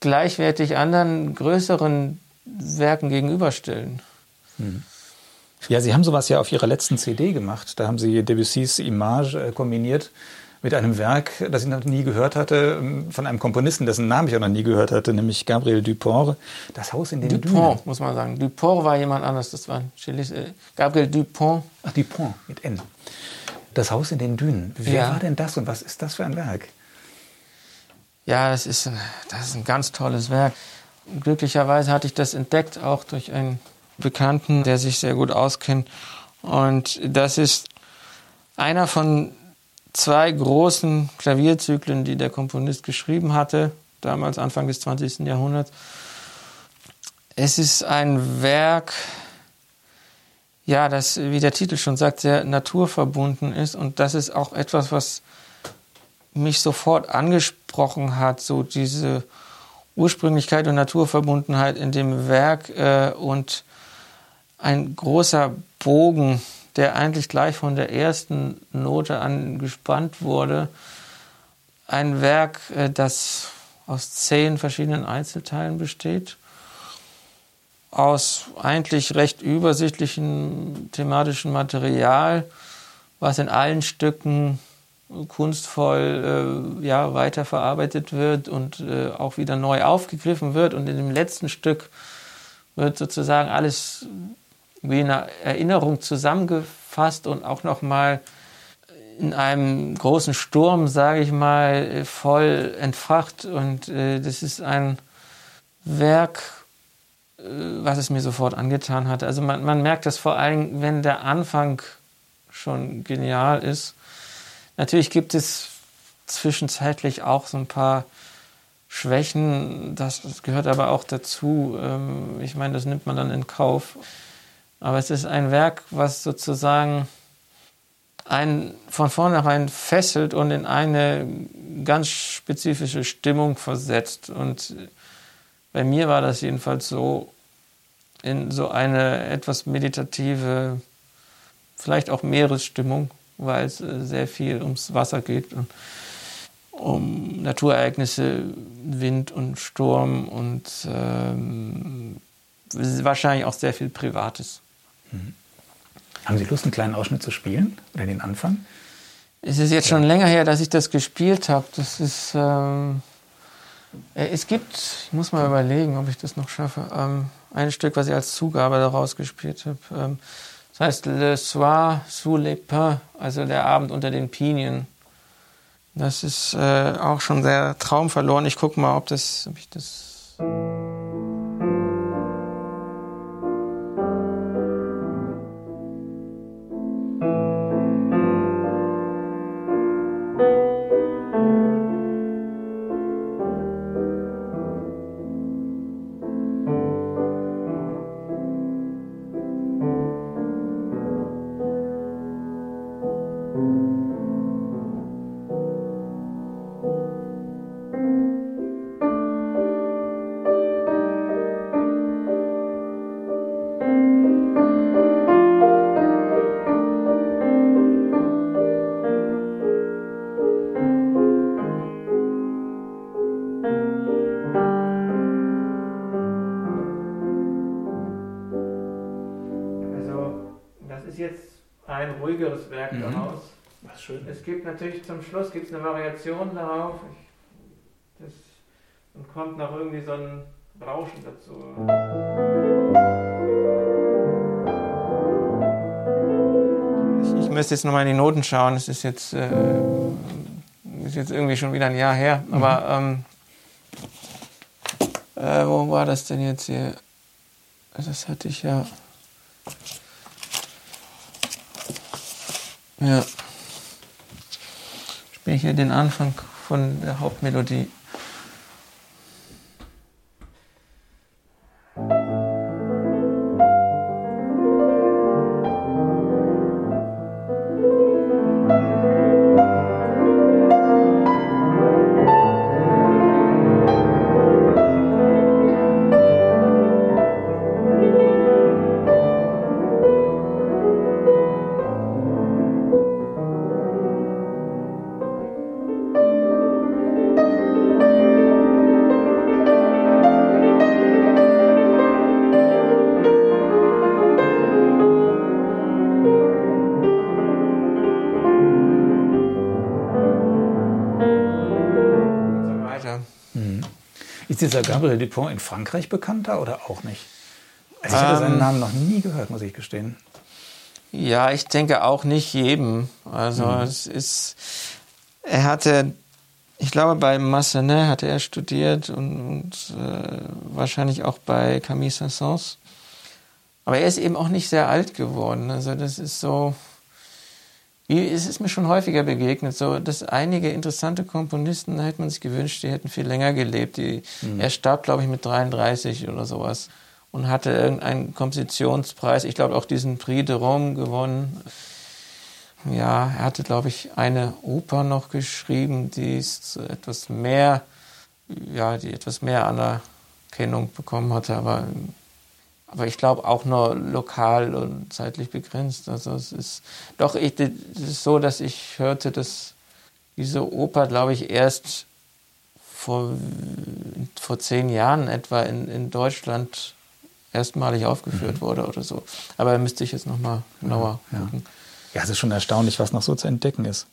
gleichwertig anderen größeren Werken gegenüberstellen. Mhm. Ja, Sie haben sowas ja auf Ihrer letzten CD gemacht. Da haben Sie Debussys Image äh, kombiniert mit einem Werk, das ich noch nie gehört hatte, ähm, von einem Komponisten, dessen Namen ich auch noch nie gehört hatte, nämlich Gabriel Dupont. Das Haus in den Dupont, Dünen. muss man sagen. Dupont war jemand anders. Das war Chilis, äh, Gabriel Dupont. Ach, Dupont mit N. Das Haus in den Dünen. Wer ja. war denn das und was ist das für ein Werk? Ja, das ist, das ist ein ganz tolles Werk. Glücklicherweise hatte ich das entdeckt, auch durch einen Bekannten, der sich sehr gut auskennt. Und das ist einer von zwei großen Klavierzyklen, die der Komponist geschrieben hatte, damals Anfang des 20. Jahrhunderts. Es ist ein Werk, ja, das, wie der Titel schon sagt, sehr naturverbunden ist. Und das ist auch etwas, was mich sofort angesprochen hat, so diese Ursprünglichkeit und Naturverbundenheit in dem Werk äh, und ein großer Bogen der eigentlich gleich von der ersten Note an gespannt wurde. Ein Werk, äh, das aus zehn verschiedenen Einzelteilen besteht, aus eigentlich recht übersichtlichem thematischen Material, was in allen Stücken kunstvoll äh, ja, weiterverarbeitet wird und äh, auch wieder neu aufgegriffen wird. Und in dem letzten Stück wird sozusagen alles wie eine Erinnerung zusammengefasst und auch nochmal in einem großen Sturm, sage ich mal, voll entfacht. Und äh, das ist ein Werk, äh, was es mir sofort angetan hat. Also man, man merkt das vor allem, wenn der Anfang schon genial ist. Natürlich gibt es zwischenzeitlich auch so ein paar Schwächen, das gehört aber auch dazu. Ähm, ich meine, das nimmt man dann in Kauf. Aber es ist ein Werk, was sozusagen einen von vornherein fesselt und in eine ganz spezifische Stimmung versetzt. Und bei mir war das jedenfalls so, in so eine etwas meditative, vielleicht auch Meeresstimmung, weil es äh, sehr viel ums Wasser geht und um Naturereignisse, Wind und Sturm und ähm, wahrscheinlich auch sehr viel Privates. Haben Sie Lust, einen kleinen Ausschnitt zu spielen oder den Anfang? Es ist jetzt schon länger her, dass ich das gespielt habe. Das ist. Ähm, äh, es gibt, ich muss mal überlegen, ob ich das noch schaffe, ähm, ein Stück, was ich als Zugabe daraus gespielt habe. Ähm, Das heißt Le Soir sous les Pins, also der Abend unter den Pinien. Das ist äh, auch schon sehr traumverloren. Ich gucke mal, ob, das, ob ich das. Schön. Es gibt natürlich zum Schluss gibt's eine Variation darauf. Ich, das, und kommt noch irgendwie so ein Rauschen dazu. Ich, ich müsste jetzt nochmal in die Noten schauen. Es ist jetzt, äh, ist jetzt irgendwie schon wieder ein Jahr her. Mhm. Aber ähm, äh, wo war das denn jetzt hier? Das hatte ich ja. Ja. Hier den Anfang von der Hauptmelodie. Gabriel Dupont in Frankreich bekannter oder auch nicht? Also ich hatte seinen ähm. Namen noch nie gehört, muss ich gestehen. Ja, ich denke auch nicht jedem. Also mhm. es ist, er hatte, ich glaube bei Massenet hatte er studiert und, und äh, wahrscheinlich auch bei Camille Saint-Saëns. Aber er ist eben auch nicht sehr alt geworden. Also das ist so, es ist mir schon häufiger begegnet, so, dass einige interessante Komponisten, da hätte man sich gewünscht, die hätten viel länger gelebt. Die, mhm. Er starb, glaube ich, mit 33 oder sowas und hatte irgendeinen Kompositionspreis, ich glaube auch diesen Prix de Rome gewonnen. Ja, er hatte, glaube ich, eine Oper noch geschrieben, die ist etwas mehr, ja, die etwas mehr Anerkennung bekommen hatte, aber aber ich glaube auch nur lokal und zeitlich begrenzt. Also es ist doch ich, es ist so, dass ich hörte, dass diese Oper, glaube ich, erst vor, vor zehn Jahren etwa in, in Deutschland erstmalig aufgeführt mhm. wurde oder so. Aber da müsste ich jetzt nochmal genauer ja, gucken. Ja. ja, es ist schon erstaunlich, was noch so zu entdecken ist.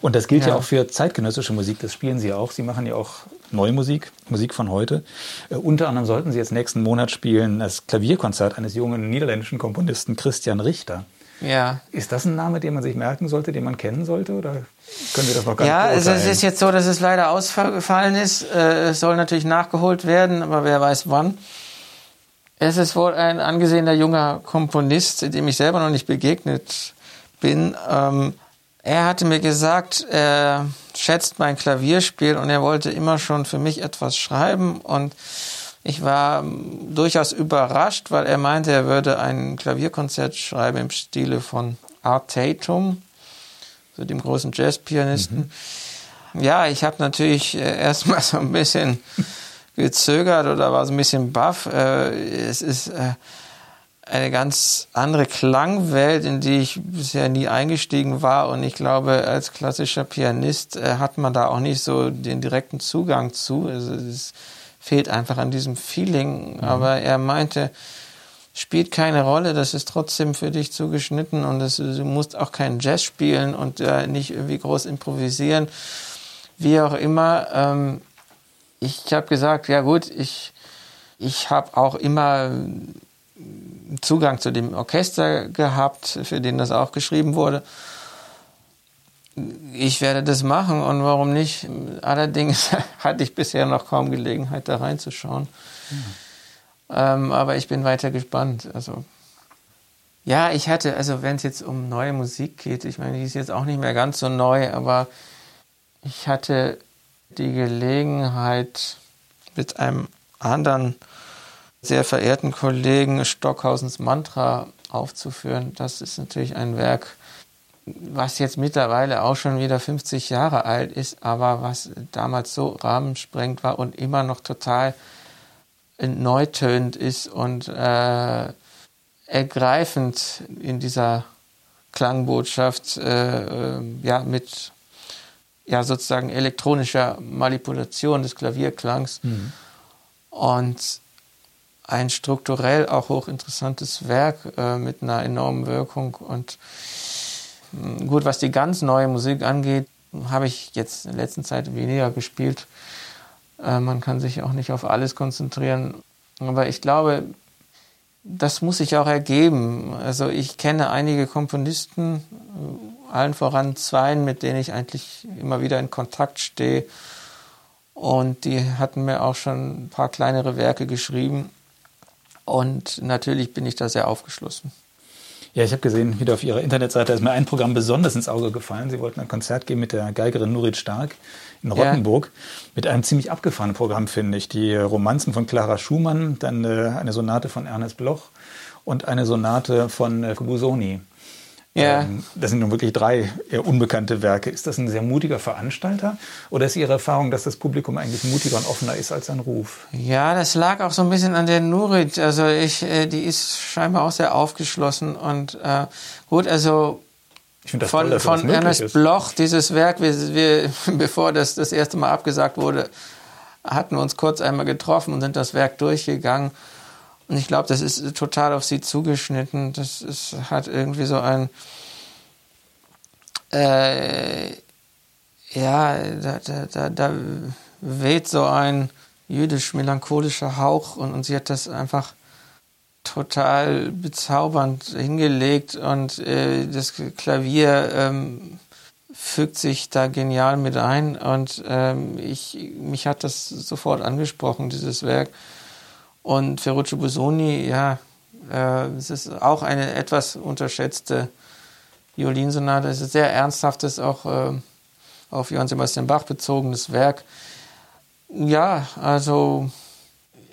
Und das gilt ja. ja. auch für zeitgenössische Musik, das spielen Sie auch. Sie machen ja auch neue Musik, Musik von heute. Äh, unter anderem sollten Sie jetzt nächsten Monat spielen das Klavierkonzert eines jungen niederländischen Komponisten Christian Richter. Ja. Ist das ein Name, den man sich merken sollte, den man kennen sollte? Oder können wir das noch gar ja, nicht Ja, es ist jetzt so, dass es leider ausgefallen ist. Äh, es soll natürlich nachgeholt werden, aber wer weiß wann. Es ist wohl ein angesehener junger Komponist, dem ich selber noch nicht begegnet bin. Ähm, er hatte mir gesagt, er schätzt mein Klavierspiel und er wollte immer schon für mich etwas schreiben und ich war durchaus überrascht, weil er meinte, er würde ein Klavierkonzert schreiben im Stile von Art Tatum, so dem großen Jazzpianisten. Mhm. Ja, ich habe natürlich äh, erstmal so ein bisschen gezögert oder war so ein bisschen baff. Äh, es ist äh, eine ganz andere Klangwelt, in die ich bisher nie eingestiegen war. Und ich glaube, als klassischer Pianist äh, hat man da auch nicht so den direkten Zugang zu. Also es fehlt einfach an diesem Feeling. Mhm. Aber er meinte, spielt keine Rolle, das ist trotzdem für dich zugeschnitten und das, du musst auch keinen Jazz spielen und äh, nicht irgendwie groß improvisieren. Wie auch immer. Ähm, ich habe gesagt, ja gut, ich, ich habe auch immer Zugang zu dem Orchester gehabt, für den das auch geschrieben wurde. Ich werde das machen und warum nicht? Allerdings hatte ich bisher noch kaum Gelegenheit, da reinzuschauen. Mhm. Ähm, aber ich bin weiter gespannt. Also ja, ich hatte, also wenn es jetzt um neue Musik geht, ich meine, die ist jetzt auch nicht mehr ganz so neu, aber ich hatte die Gelegenheit mit einem anderen sehr verehrten Kollegen Stockhausens Mantra aufzuführen. Das ist natürlich ein Werk, was jetzt mittlerweile auch schon wieder 50 Jahre alt ist, aber was damals so rahmensprengt war und immer noch total neutönt ist und äh, ergreifend in dieser Klangbotschaft äh, äh, ja mit ja sozusagen elektronischer Manipulation des Klavierklangs mhm. und ein strukturell auch hochinteressantes Werk äh, mit einer enormen Wirkung und hm, gut, was die ganz neue Musik angeht, habe ich jetzt in der letzten Zeit weniger gespielt. Äh, man kann sich auch nicht auf alles konzentrieren, aber ich glaube, das muss sich auch ergeben. Also ich kenne einige Komponisten, allen voran zwei, mit denen ich eigentlich immer wieder in Kontakt stehe. Und die hatten mir auch schon ein paar kleinere Werke geschrieben. Und natürlich bin ich da sehr aufgeschlossen. Ja, ich habe gesehen, wieder auf Ihrer Internetseite ist mir ein Programm besonders ins Auge gefallen. Sie wollten ein Konzert geben mit der Geigerin Nurit Stark in Rottenburg ja. mit einem ziemlich abgefahrenen Programm, finde ich. Die Romanzen von Clara Schumann, dann äh, eine Sonate von Ernest Bloch und eine Sonate von äh, Busoni. Ja. Ähm, das sind nun wirklich drei eher unbekannte Werke. Ist das ein sehr mutiger Veranstalter oder ist Ihre Erfahrung, dass das Publikum eigentlich mutiger und offener ist als ein Ruf? Ja, das lag auch so ein bisschen an der Nurit. Also ich, äh, die ist scheinbar auch sehr aufgeschlossen und äh, gut, also von, toll, von Ernest ist. Bloch, dieses Werk, wir, wir, bevor das das erste Mal abgesagt wurde, hatten wir uns kurz einmal getroffen und sind das Werk durchgegangen. Und ich glaube, das ist total auf sie zugeschnitten. Das ist, hat irgendwie so ein, äh, ja, da, da, da, da weht so ein jüdisch-melancholischer Hauch und, und sie hat das einfach total bezaubernd hingelegt und äh, das Klavier ähm, fügt sich da genial mit ein und ähm, ich, mich hat das sofort angesprochen, dieses Werk. Und Ferruccio Busoni, ja, äh, es ist auch eine etwas unterschätzte Violinsonate. Es ist sehr ernsthaftes, auch äh, auf Johann Sebastian Bach bezogenes Werk. Ja, also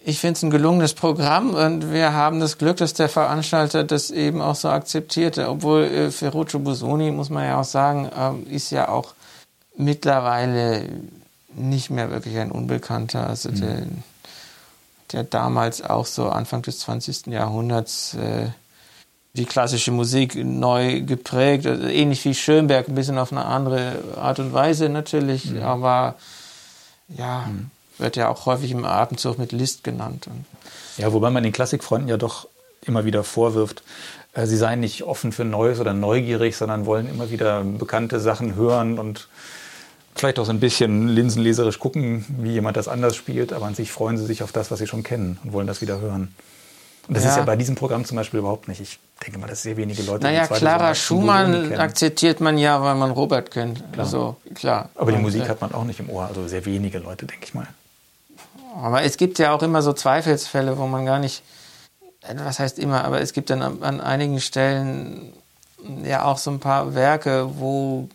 ich finde es ein gelungenes Programm und wir haben das Glück, dass der Veranstalter das eben auch so akzeptierte. Obwohl äh, Ferruccio Busoni, muss man ja auch sagen, äh, ist ja auch mittlerweile nicht mehr wirklich ein Unbekannter. Also mhm. der der damals auch so Anfang des 20. Jahrhunderts äh, die klassische Musik neu geprägt, also ähnlich wie Schönberg, ein bisschen auf eine andere Art und Weise natürlich, mhm. aber ja, mhm. wird ja auch häufig im Atemzug mit Liszt genannt. Ja, wobei man den Klassikfreunden ja doch immer wieder vorwirft, äh, sie seien nicht offen für Neues oder neugierig, sondern wollen immer wieder bekannte Sachen hören und vielleicht auch so ein bisschen linsenleserisch gucken, wie jemand das anders spielt, aber an sich freuen sie sich auf das, was sie schon kennen und wollen das wieder hören. Und das ja. ist ja bei diesem Programm zum Beispiel überhaupt nicht. Ich denke mal, dass sehr wenige Leute. Naja, Clara Schumann akzeptiert man ja, weil man Robert kennt. Klar. Also klar. Aber die Musik hat man auch nicht im Ohr. Also sehr wenige Leute, denke ich mal. Aber es gibt ja auch immer so Zweifelsfälle, wo man gar nicht. Was heißt immer? Aber es gibt dann an, an einigen Stellen ja auch so ein paar Werke, wo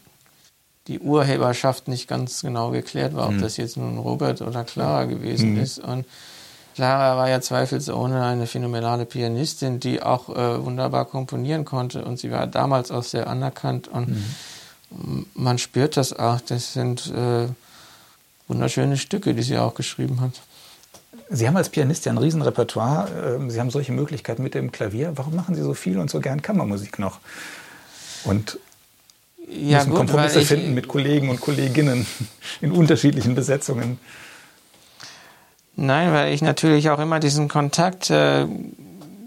die Urheberschaft nicht ganz genau geklärt war, ob mhm. das jetzt nun Robert oder Clara gewesen mhm. ist. Und Clara war ja zweifelsohne eine phänomenale Pianistin, die auch äh, wunderbar komponieren konnte. Und sie war damals auch sehr anerkannt. Und mhm. man spürt das auch. Das sind äh, wunderschöne Stücke, die sie auch geschrieben hat. Sie haben als Pianist ja ein Riesenrepertoire. Ähm, sie haben solche Möglichkeiten mit dem Klavier. Warum machen Sie so viel und so gern Kammermusik noch? Und ja, müssen gut, Kompromisse finden mit Kollegen und Kolleginnen in unterschiedlichen Besetzungen. Nein, weil ich natürlich auch immer diesen Kontakt äh,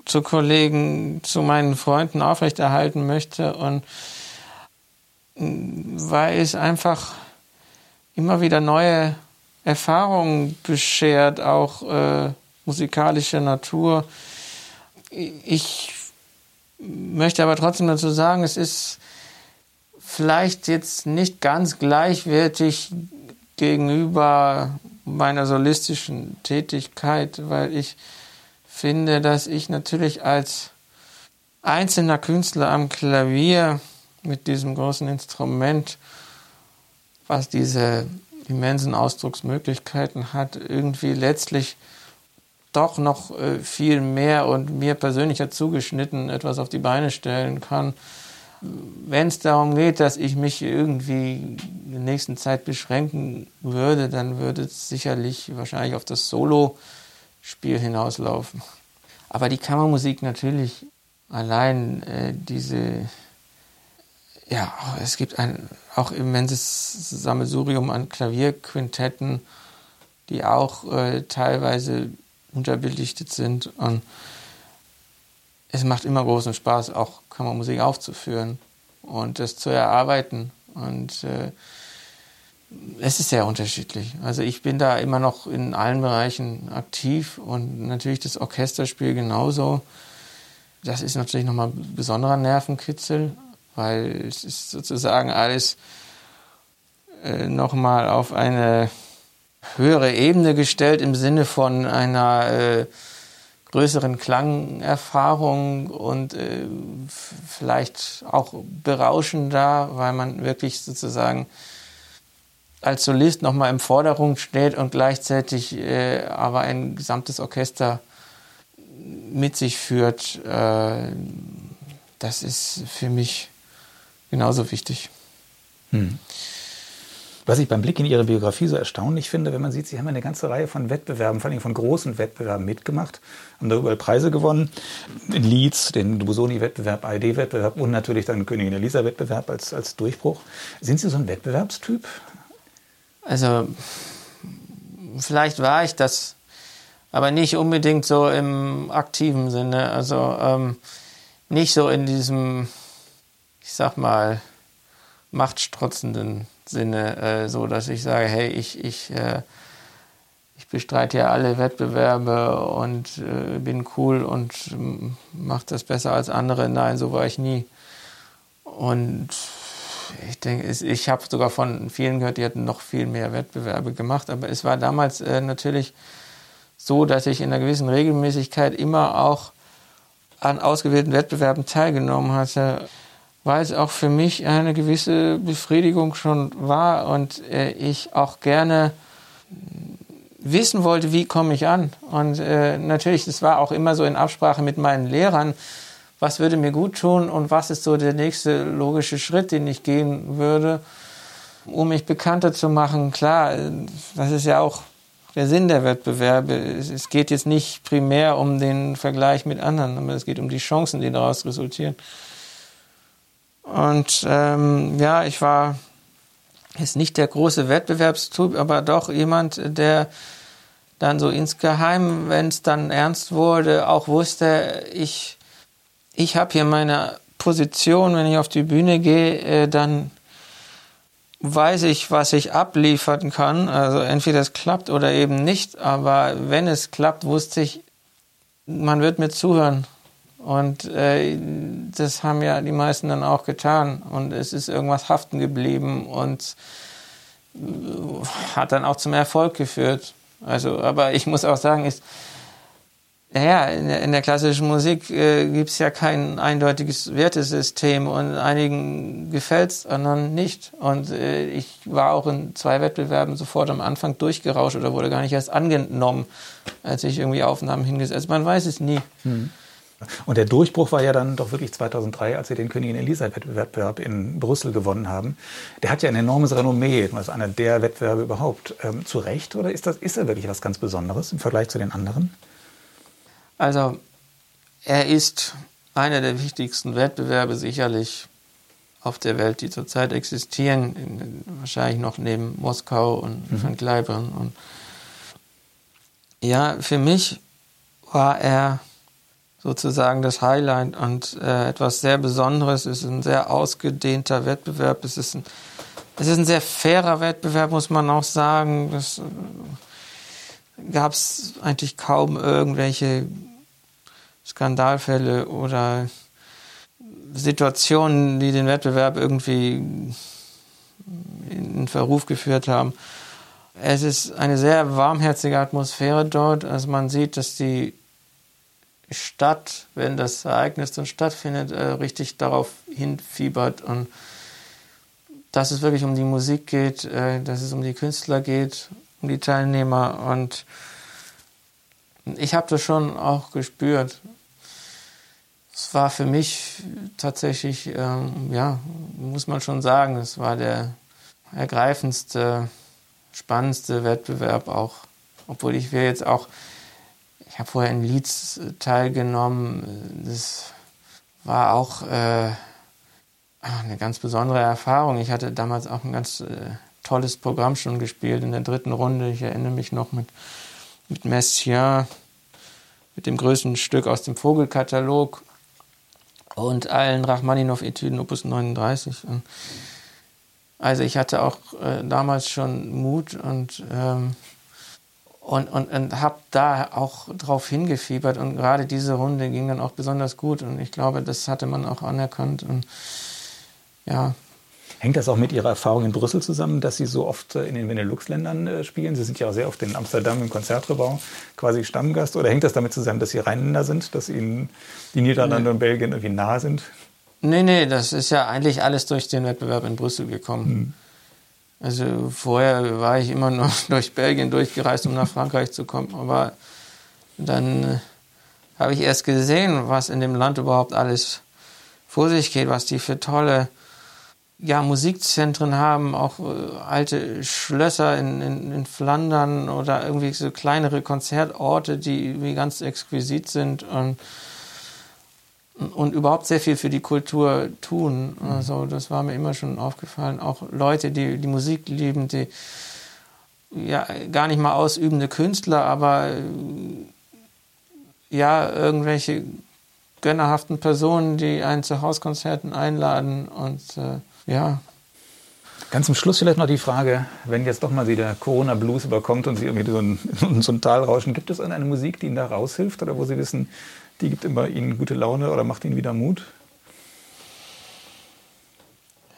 zu Kollegen, zu meinen Freunden aufrechterhalten möchte und mm, weil es einfach immer wieder neue Erfahrungen beschert, auch äh, musikalischer Natur. ich möchte aber trotzdem dazu sagen, es ist vielleicht jetzt nicht ganz gleichwertig gegenüber meiner solistischen Tätigkeit, weil ich finde, dass ich natürlich als einzelner Künstler am Klavier mit diesem großen Instrument, was diese immensen Ausdrucksmöglichkeiten hat, irgendwie letztlich doch noch äh, viel mehr und mir persönlicher zugeschnitten etwas auf die Beine stellen kann. Wenn es darum geht, dass ich mich irgendwie in der nächsten Zeit beschränken würde, dann würde es sicherlich wahrscheinlich auf das Solo-Spiel hinauslaufen. Aber die Kammermusik natürlich allein äh, diese, ja, es gibt ein auch immenses Sammelsurium an Klavierquintetten, die auch äh, teilweise unterbelichtet sind. Und es macht immer großen Spaß, auch Kammermusik aufzuführen und das zu erarbeiten. Und äh, es ist sehr unterschiedlich. Also ich bin da immer noch in allen Bereichen aktiv und natürlich das Orchesterspiel genauso. Das ist natürlich nochmal besonderer Nervenkitzel, weil es ist sozusagen alles äh, nochmal auf eine höhere Ebene gestellt im Sinne von einer äh, größeren Klangerfahrung und äh, vielleicht auch berauschender, weil man wirklich sozusagen als Solist nochmal im Vordergrund steht und gleichzeitig äh, aber ein gesamtes Orchester mit sich führt. Äh, das ist für mich genauso wichtig. Hm. Was ich beim Blick in Ihre Biografie so erstaunlich finde, wenn man sieht, Sie haben eine ganze Reihe von Wettbewerben, vor allem von großen Wettbewerben mitgemacht, haben darüber Preise gewonnen. Den Leeds, den Busoni-Wettbewerb, ARD-Wettbewerb und natürlich dann Königin Elisa-Wettbewerb als, als Durchbruch. Sind Sie so ein Wettbewerbstyp? Also, vielleicht war ich das, aber nicht unbedingt so im aktiven Sinne. Also, ähm, nicht so in diesem, ich sag mal, machtstrotzenden Sinne, äh, so dass ich sage, hey, ich, ich, äh, ich bestreite ja alle Wettbewerbe und äh, bin cool und mache das besser als andere. Nein, so war ich nie. Und ich denke, ich habe sogar von vielen gehört, die hatten noch viel mehr Wettbewerbe gemacht, aber es war damals äh, natürlich so, dass ich in einer gewissen Regelmäßigkeit immer auch an ausgewählten Wettbewerben teilgenommen hatte weil es auch für mich eine gewisse Befriedigung schon war und äh, ich auch gerne wissen wollte, wie komme ich an. Und äh, natürlich, das war auch immer so in Absprache mit meinen Lehrern, was würde mir gut tun und was ist so der nächste logische Schritt, den ich gehen würde, um mich bekannter zu machen. Klar, das ist ja auch der Sinn der Wettbewerbe. Es geht jetzt nicht primär um den Vergleich mit anderen, aber es geht um die Chancen, die daraus resultieren. Und ähm, ja, ich war jetzt nicht der große Wettbewerbstyp, aber doch jemand, der dann so insgeheim, wenn es dann ernst wurde, auch wusste, ich, ich habe hier meine Position, wenn ich auf die Bühne gehe, äh, dann weiß ich, was ich abliefern kann. Also entweder es klappt oder eben nicht, aber wenn es klappt, wusste ich, man wird mir zuhören. Und äh, das haben ja die meisten dann auch getan. Und es ist irgendwas haften geblieben und äh, hat dann auch zum Erfolg geführt. Also, aber ich muss auch sagen, ist, naja, in der, in der klassischen Musik äh, gibt es ja kein eindeutiges Wertesystem und einigen gefällt es, anderen nicht. Und äh, ich war auch in zwei Wettbewerben sofort am Anfang durchgerauscht oder wurde gar nicht erst angenommen, als ich irgendwie Aufnahmen hingesetzt. Man weiß es nie. Hm. Und der Durchbruch war ja dann doch wirklich 2003, als sie den Königin Elisabeth-Wettbewerb in Brüssel gewonnen haben. Der hat ja ein enormes Renommee, das ist einer der Wettbewerbe überhaupt. Ähm, zu Recht oder ist, das, ist er wirklich was ganz Besonderes im Vergleich zu den anderen? Also, er ist einer der wichtigsten Wettbewerbe sicherlich auf der Welt, die zurzeit existieren, in, wahrscheinlich noch neben Moskau und mhm. Van Kleibern. Und ja, für mich war er sozusagen das Highlight und äh, etwas sehr Besonderes. Es ist ein sehr ausgedehnter Wettbewerb. Es ist ein, es ist ein sehr fairer Wettbewerb, muss man auch sagen. Es äh, gab eigentlich kaum irgendwelche Skandalfälle oder Situationen, die den Wettbewerb irgendwie in Verruf geführt haben. Es ist eine sehr warmherzige Atmosphäre dort. Also man sieht, dass die Stadt, wenn das Ereignis dann stattfindet, äh, richtig darauf hinfiebert und dass es wirklich um die Musik geht, äh, dass es um die Künstler geht, um die Teilnehmer und ich habe das schon auch gespürt. Es war für mich tatsächlich, ähm, ja, muss man schon sagen, es war der ergreifendste, spannendste Wettbewerb auch. Obwohl ich wir jetzt auch, ich habe vorher in Leeds teilgenommen. Das war auch äh, eine ganz besondere Erfahrung. Ich hatte damals auch ein ganz äh, tolles Programm schon gespielt in der dritten Runde. Ich erinnere mich noch mit, mit Messiaen, mit dem größten Stück aus dem Vogelkatalog und allen Rachmaninow-Etüden Opus 39. Also ich hatte auch äh, damals schon Mut und, ähm, und, und, und habe da auch drauf hingefiebert und gerade diese Runde ging dann auch besonders gut und ich glaube, das hatte man auch anerkannt und ja, Hängt das auch mit Ihrer Erfahrung in Brüssel zusammen, dass Sie so oft äh, in den Benelux-Ländern äh, spielen? Sie sind ja auch sehr oft in Amsterdam im Konzertrebau quasi Stammgast. Oder hängt das damit zusammen, dass Sie Rheinländer sind, dass Ihnen die Niederlande nee. und Belgien irgendwie nahe sind? Nee, nee, das ist ja eigentlich alles durch den Wettbewerb in Brüssel gekommen. Hm. Also vorher war ich immer nur durch Belgien durchgereist, um nach Frankreich zu kommen. Aber dann äh, habe ich erst gesehen, was in dem Land überhaupt alles vor sich geht, was die für tolle ja, Musikzentren haben, auch äh, alte Schlösser in, in, in, Flandern oder irgendwie so kleinere Konzertorte, die ganz exquisit sind und, und überhaupt sehr viel für die Kultur tun. Also das war mir immer schon aufgefallen. Auch Leute, die die Musik lieben, die ja gar nicht mal ausübende Künstler, aber ja, irgendwelche gönnerhaften Personen, die einen zu Hauskonzerten einladen und äh, ja. Ganz zum Schluss vielleicht noch die Frage, wenn jetzt doch mal Sie der Corona-Blues überkommt und Sie irgendwie so ein, so ein Tal rauschen, gibt es eine Musik, die Ihnen da raushilft oder wo Sie wissen, die gibt immer Ihnen gute Laune oder macht Ihnen wieder Mut?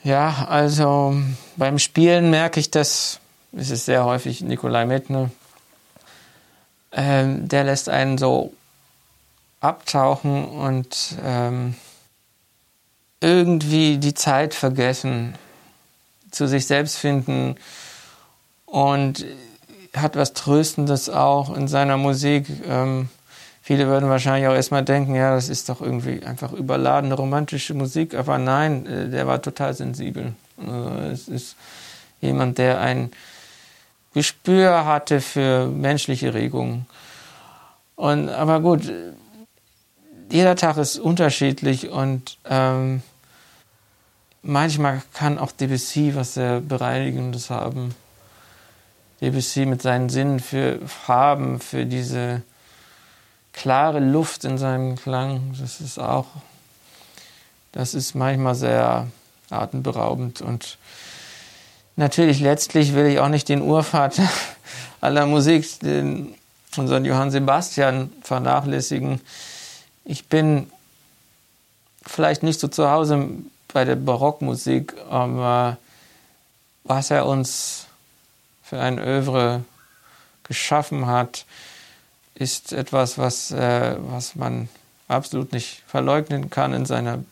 Ja, also beim Spielen merke ich, dass es ist sehr häufig Nikolai Mettner. Ähm, der lässt einen so abtauchen und ähm, irgendwie die Zeit vergessen, zu sich selbst finden und hat was Tröstendes auch in seiner Musik. Ähm, viele würden wahrscheinlich auch erstmal denken, ja, das ist doch irgendwie einfach überladene romantische Musik, aber nein, äh, der war total sensibel. Also es ist jemand, der ein Gespür hatte für menschliche Regungen. Und aber gut, jeder Tag ist unterschiedlich und ähm, manchmal kann auch Debussy was sehr Bereinigendes haben. Debussy mit seinen Sinnen für Farben, für diese klare Luft in seinem Klang, das ist auch, das ist manchmal sehr atemberaubend und natürlich letztlich will ich auch nicht den Urvater aller Musik, den unseren Johann Sebastian vernachlässigen. Ich bin vielleicht nicht so zu Hause bei der Barockmusik, aber was er uns für ein Övre geschaffen hat, ist etwas, was, äh, was man absolut nicht verleugnen kann in seiner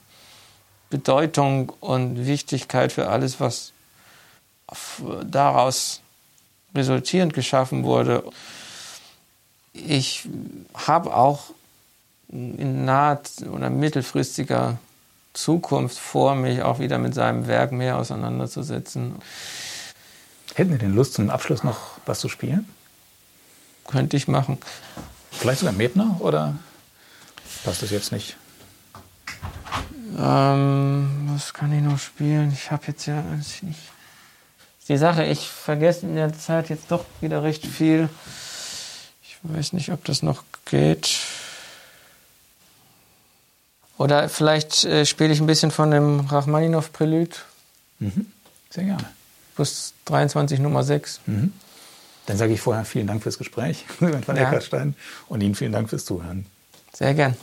Bedeutung und Wichtigkeit für alles, was daraus resultierend geschaffen wurde. Ich habe auch in naher oder mittelfristiger Zukunft vor, mich auch wieder mit seinem Werk mehr auseinanderzusetzen. Hätten Sie denn Lust, zum Abschluss noch was zu spielen? Könnte ich machen. Vielleicht sogar Medner oder passt das jetzt nicht? Ähm, was kann ich noch spielen? Ich habe jetzt ja nicht. Die Sache, ich vergesse in der Zeit jetzt doch wieder recht viel. Ich weiß nicht, ob das noch geht. Oder vielleicht äh, spiele ich ein bisschen von dem Rachmaninow-Prälud. Mhm. Sehr gerne. Plus 23 Nummer 6. Mhm. Dann sage ich vorher vielen Dank fürs Gespräch, Herrn van ja. Eckerstein, und Ihnen vielen Dank fürs Zuhören. Sehr gern.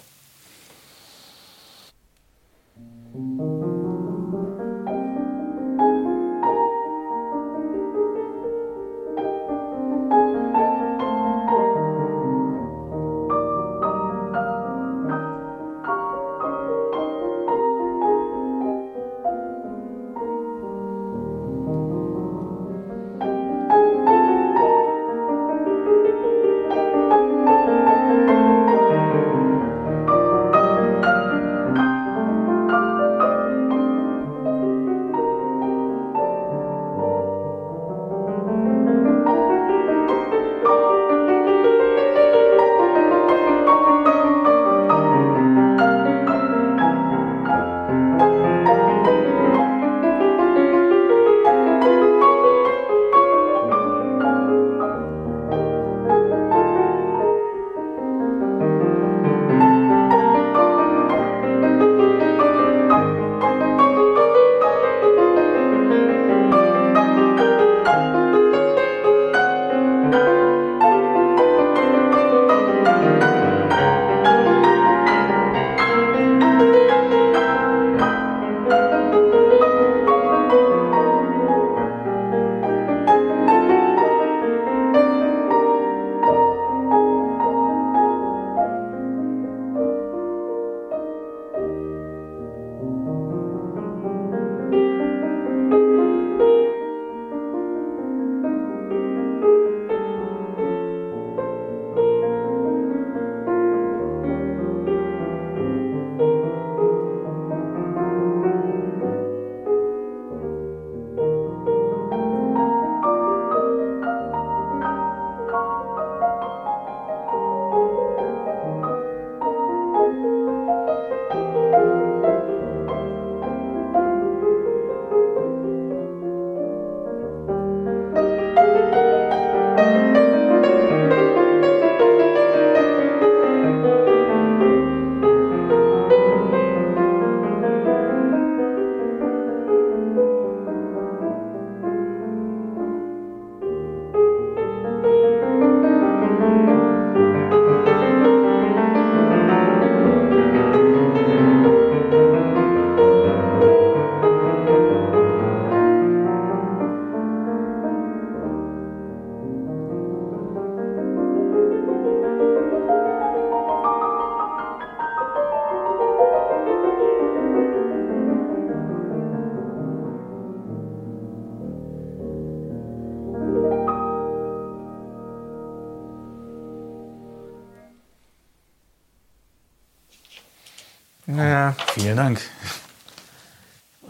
Dank.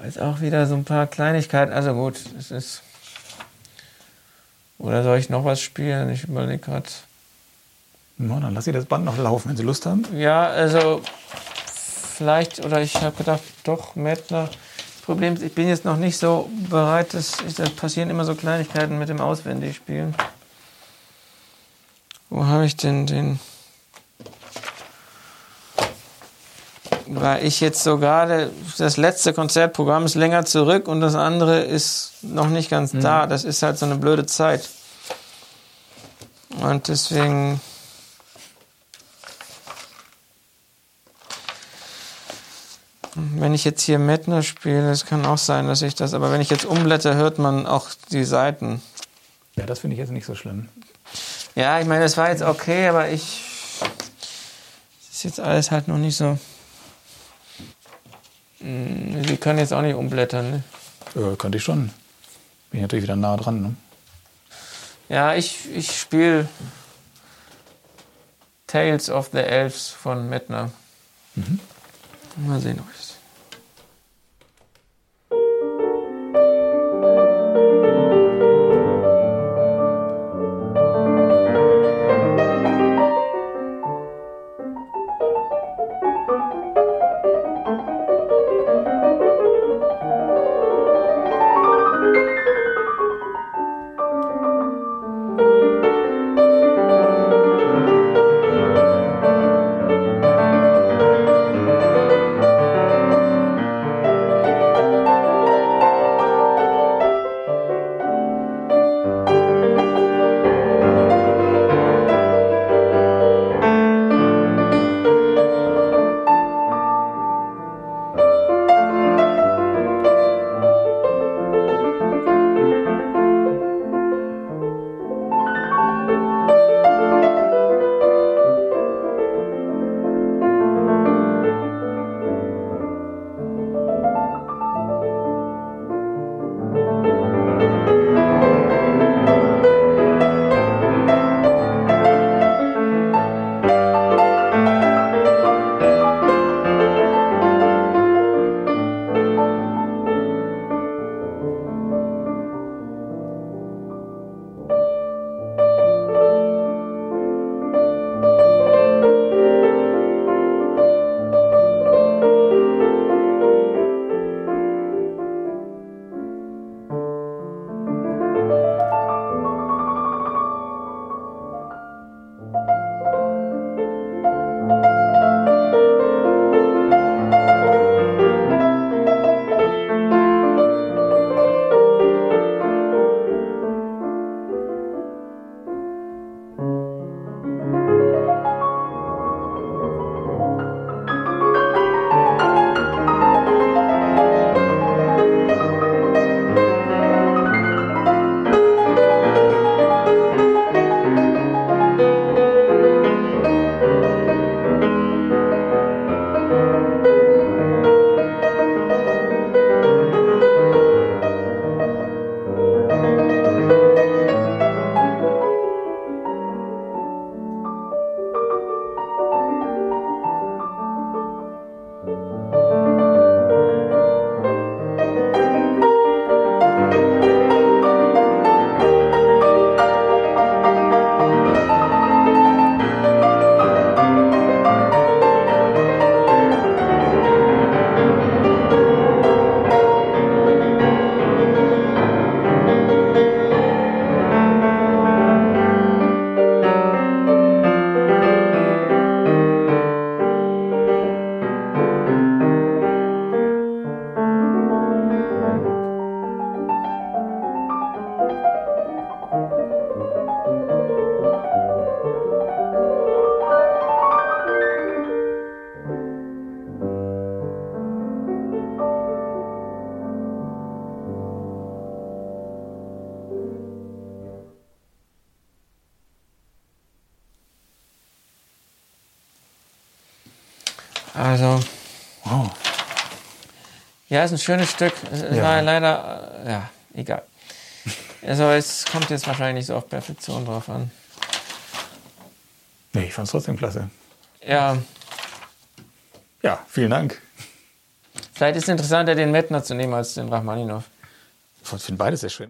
Jetzt auch wieder so ein paar Kleinigkeiten. Also gut, es ist. Oder soll ich noch was spielen? Ich überlege gerade. Na, dann lass Sie das Band noch laufen, wenn Sie Lust haben. Ja, also vielleicht, oder ich habe gedacht, doch, Mettler. Das Problem ist, ich bin jetzt noch nicht so bereit, dass da passieren immer so Kleinigkeiten mit dem Auswendigspielen. Wo habe ich denn den? Weil ich jetzt so gerade, das letzte Konzertprogramm ist länger zurück und das andere ist noch nicht ganz mhm. da. Das ist halt so eine blöde Zeit. Und deswegen. Wenn ich jetzt hier Mettner spiele, es kann auch sein, dass ich das, aber wenn ich jetzt umblätter, hört man auch die Seiten. Ja, das finde ich jetzt nicht so schlimm. Ja, ich meine, das war jetzt okay, aber ich. Das ist jetzt alles halt noch nicht so. Hm, Sie können jetzt auch nicht umblättern, ne? Ja, könnte ich schon. Bin ich natürlich wieder nah dran, ne? Ja, ich, ich spiele Tales of the Elves von Mettner. Mhm. Mal sehen, ob ich Also. Ja, ist ein schönes Stück. Es ja. war leider, äh, ja, egal. Also es kommt jetzt wahrscheinlich nicht so auf Perfektion drauf an. Nee, ich fand es trotzdem klasse. Ja. Ja, vielen Dank. Vielleicht ist es interessanter, den Mettner zu nehmen als den Rachmaninov. Ich finde beides sehr schön.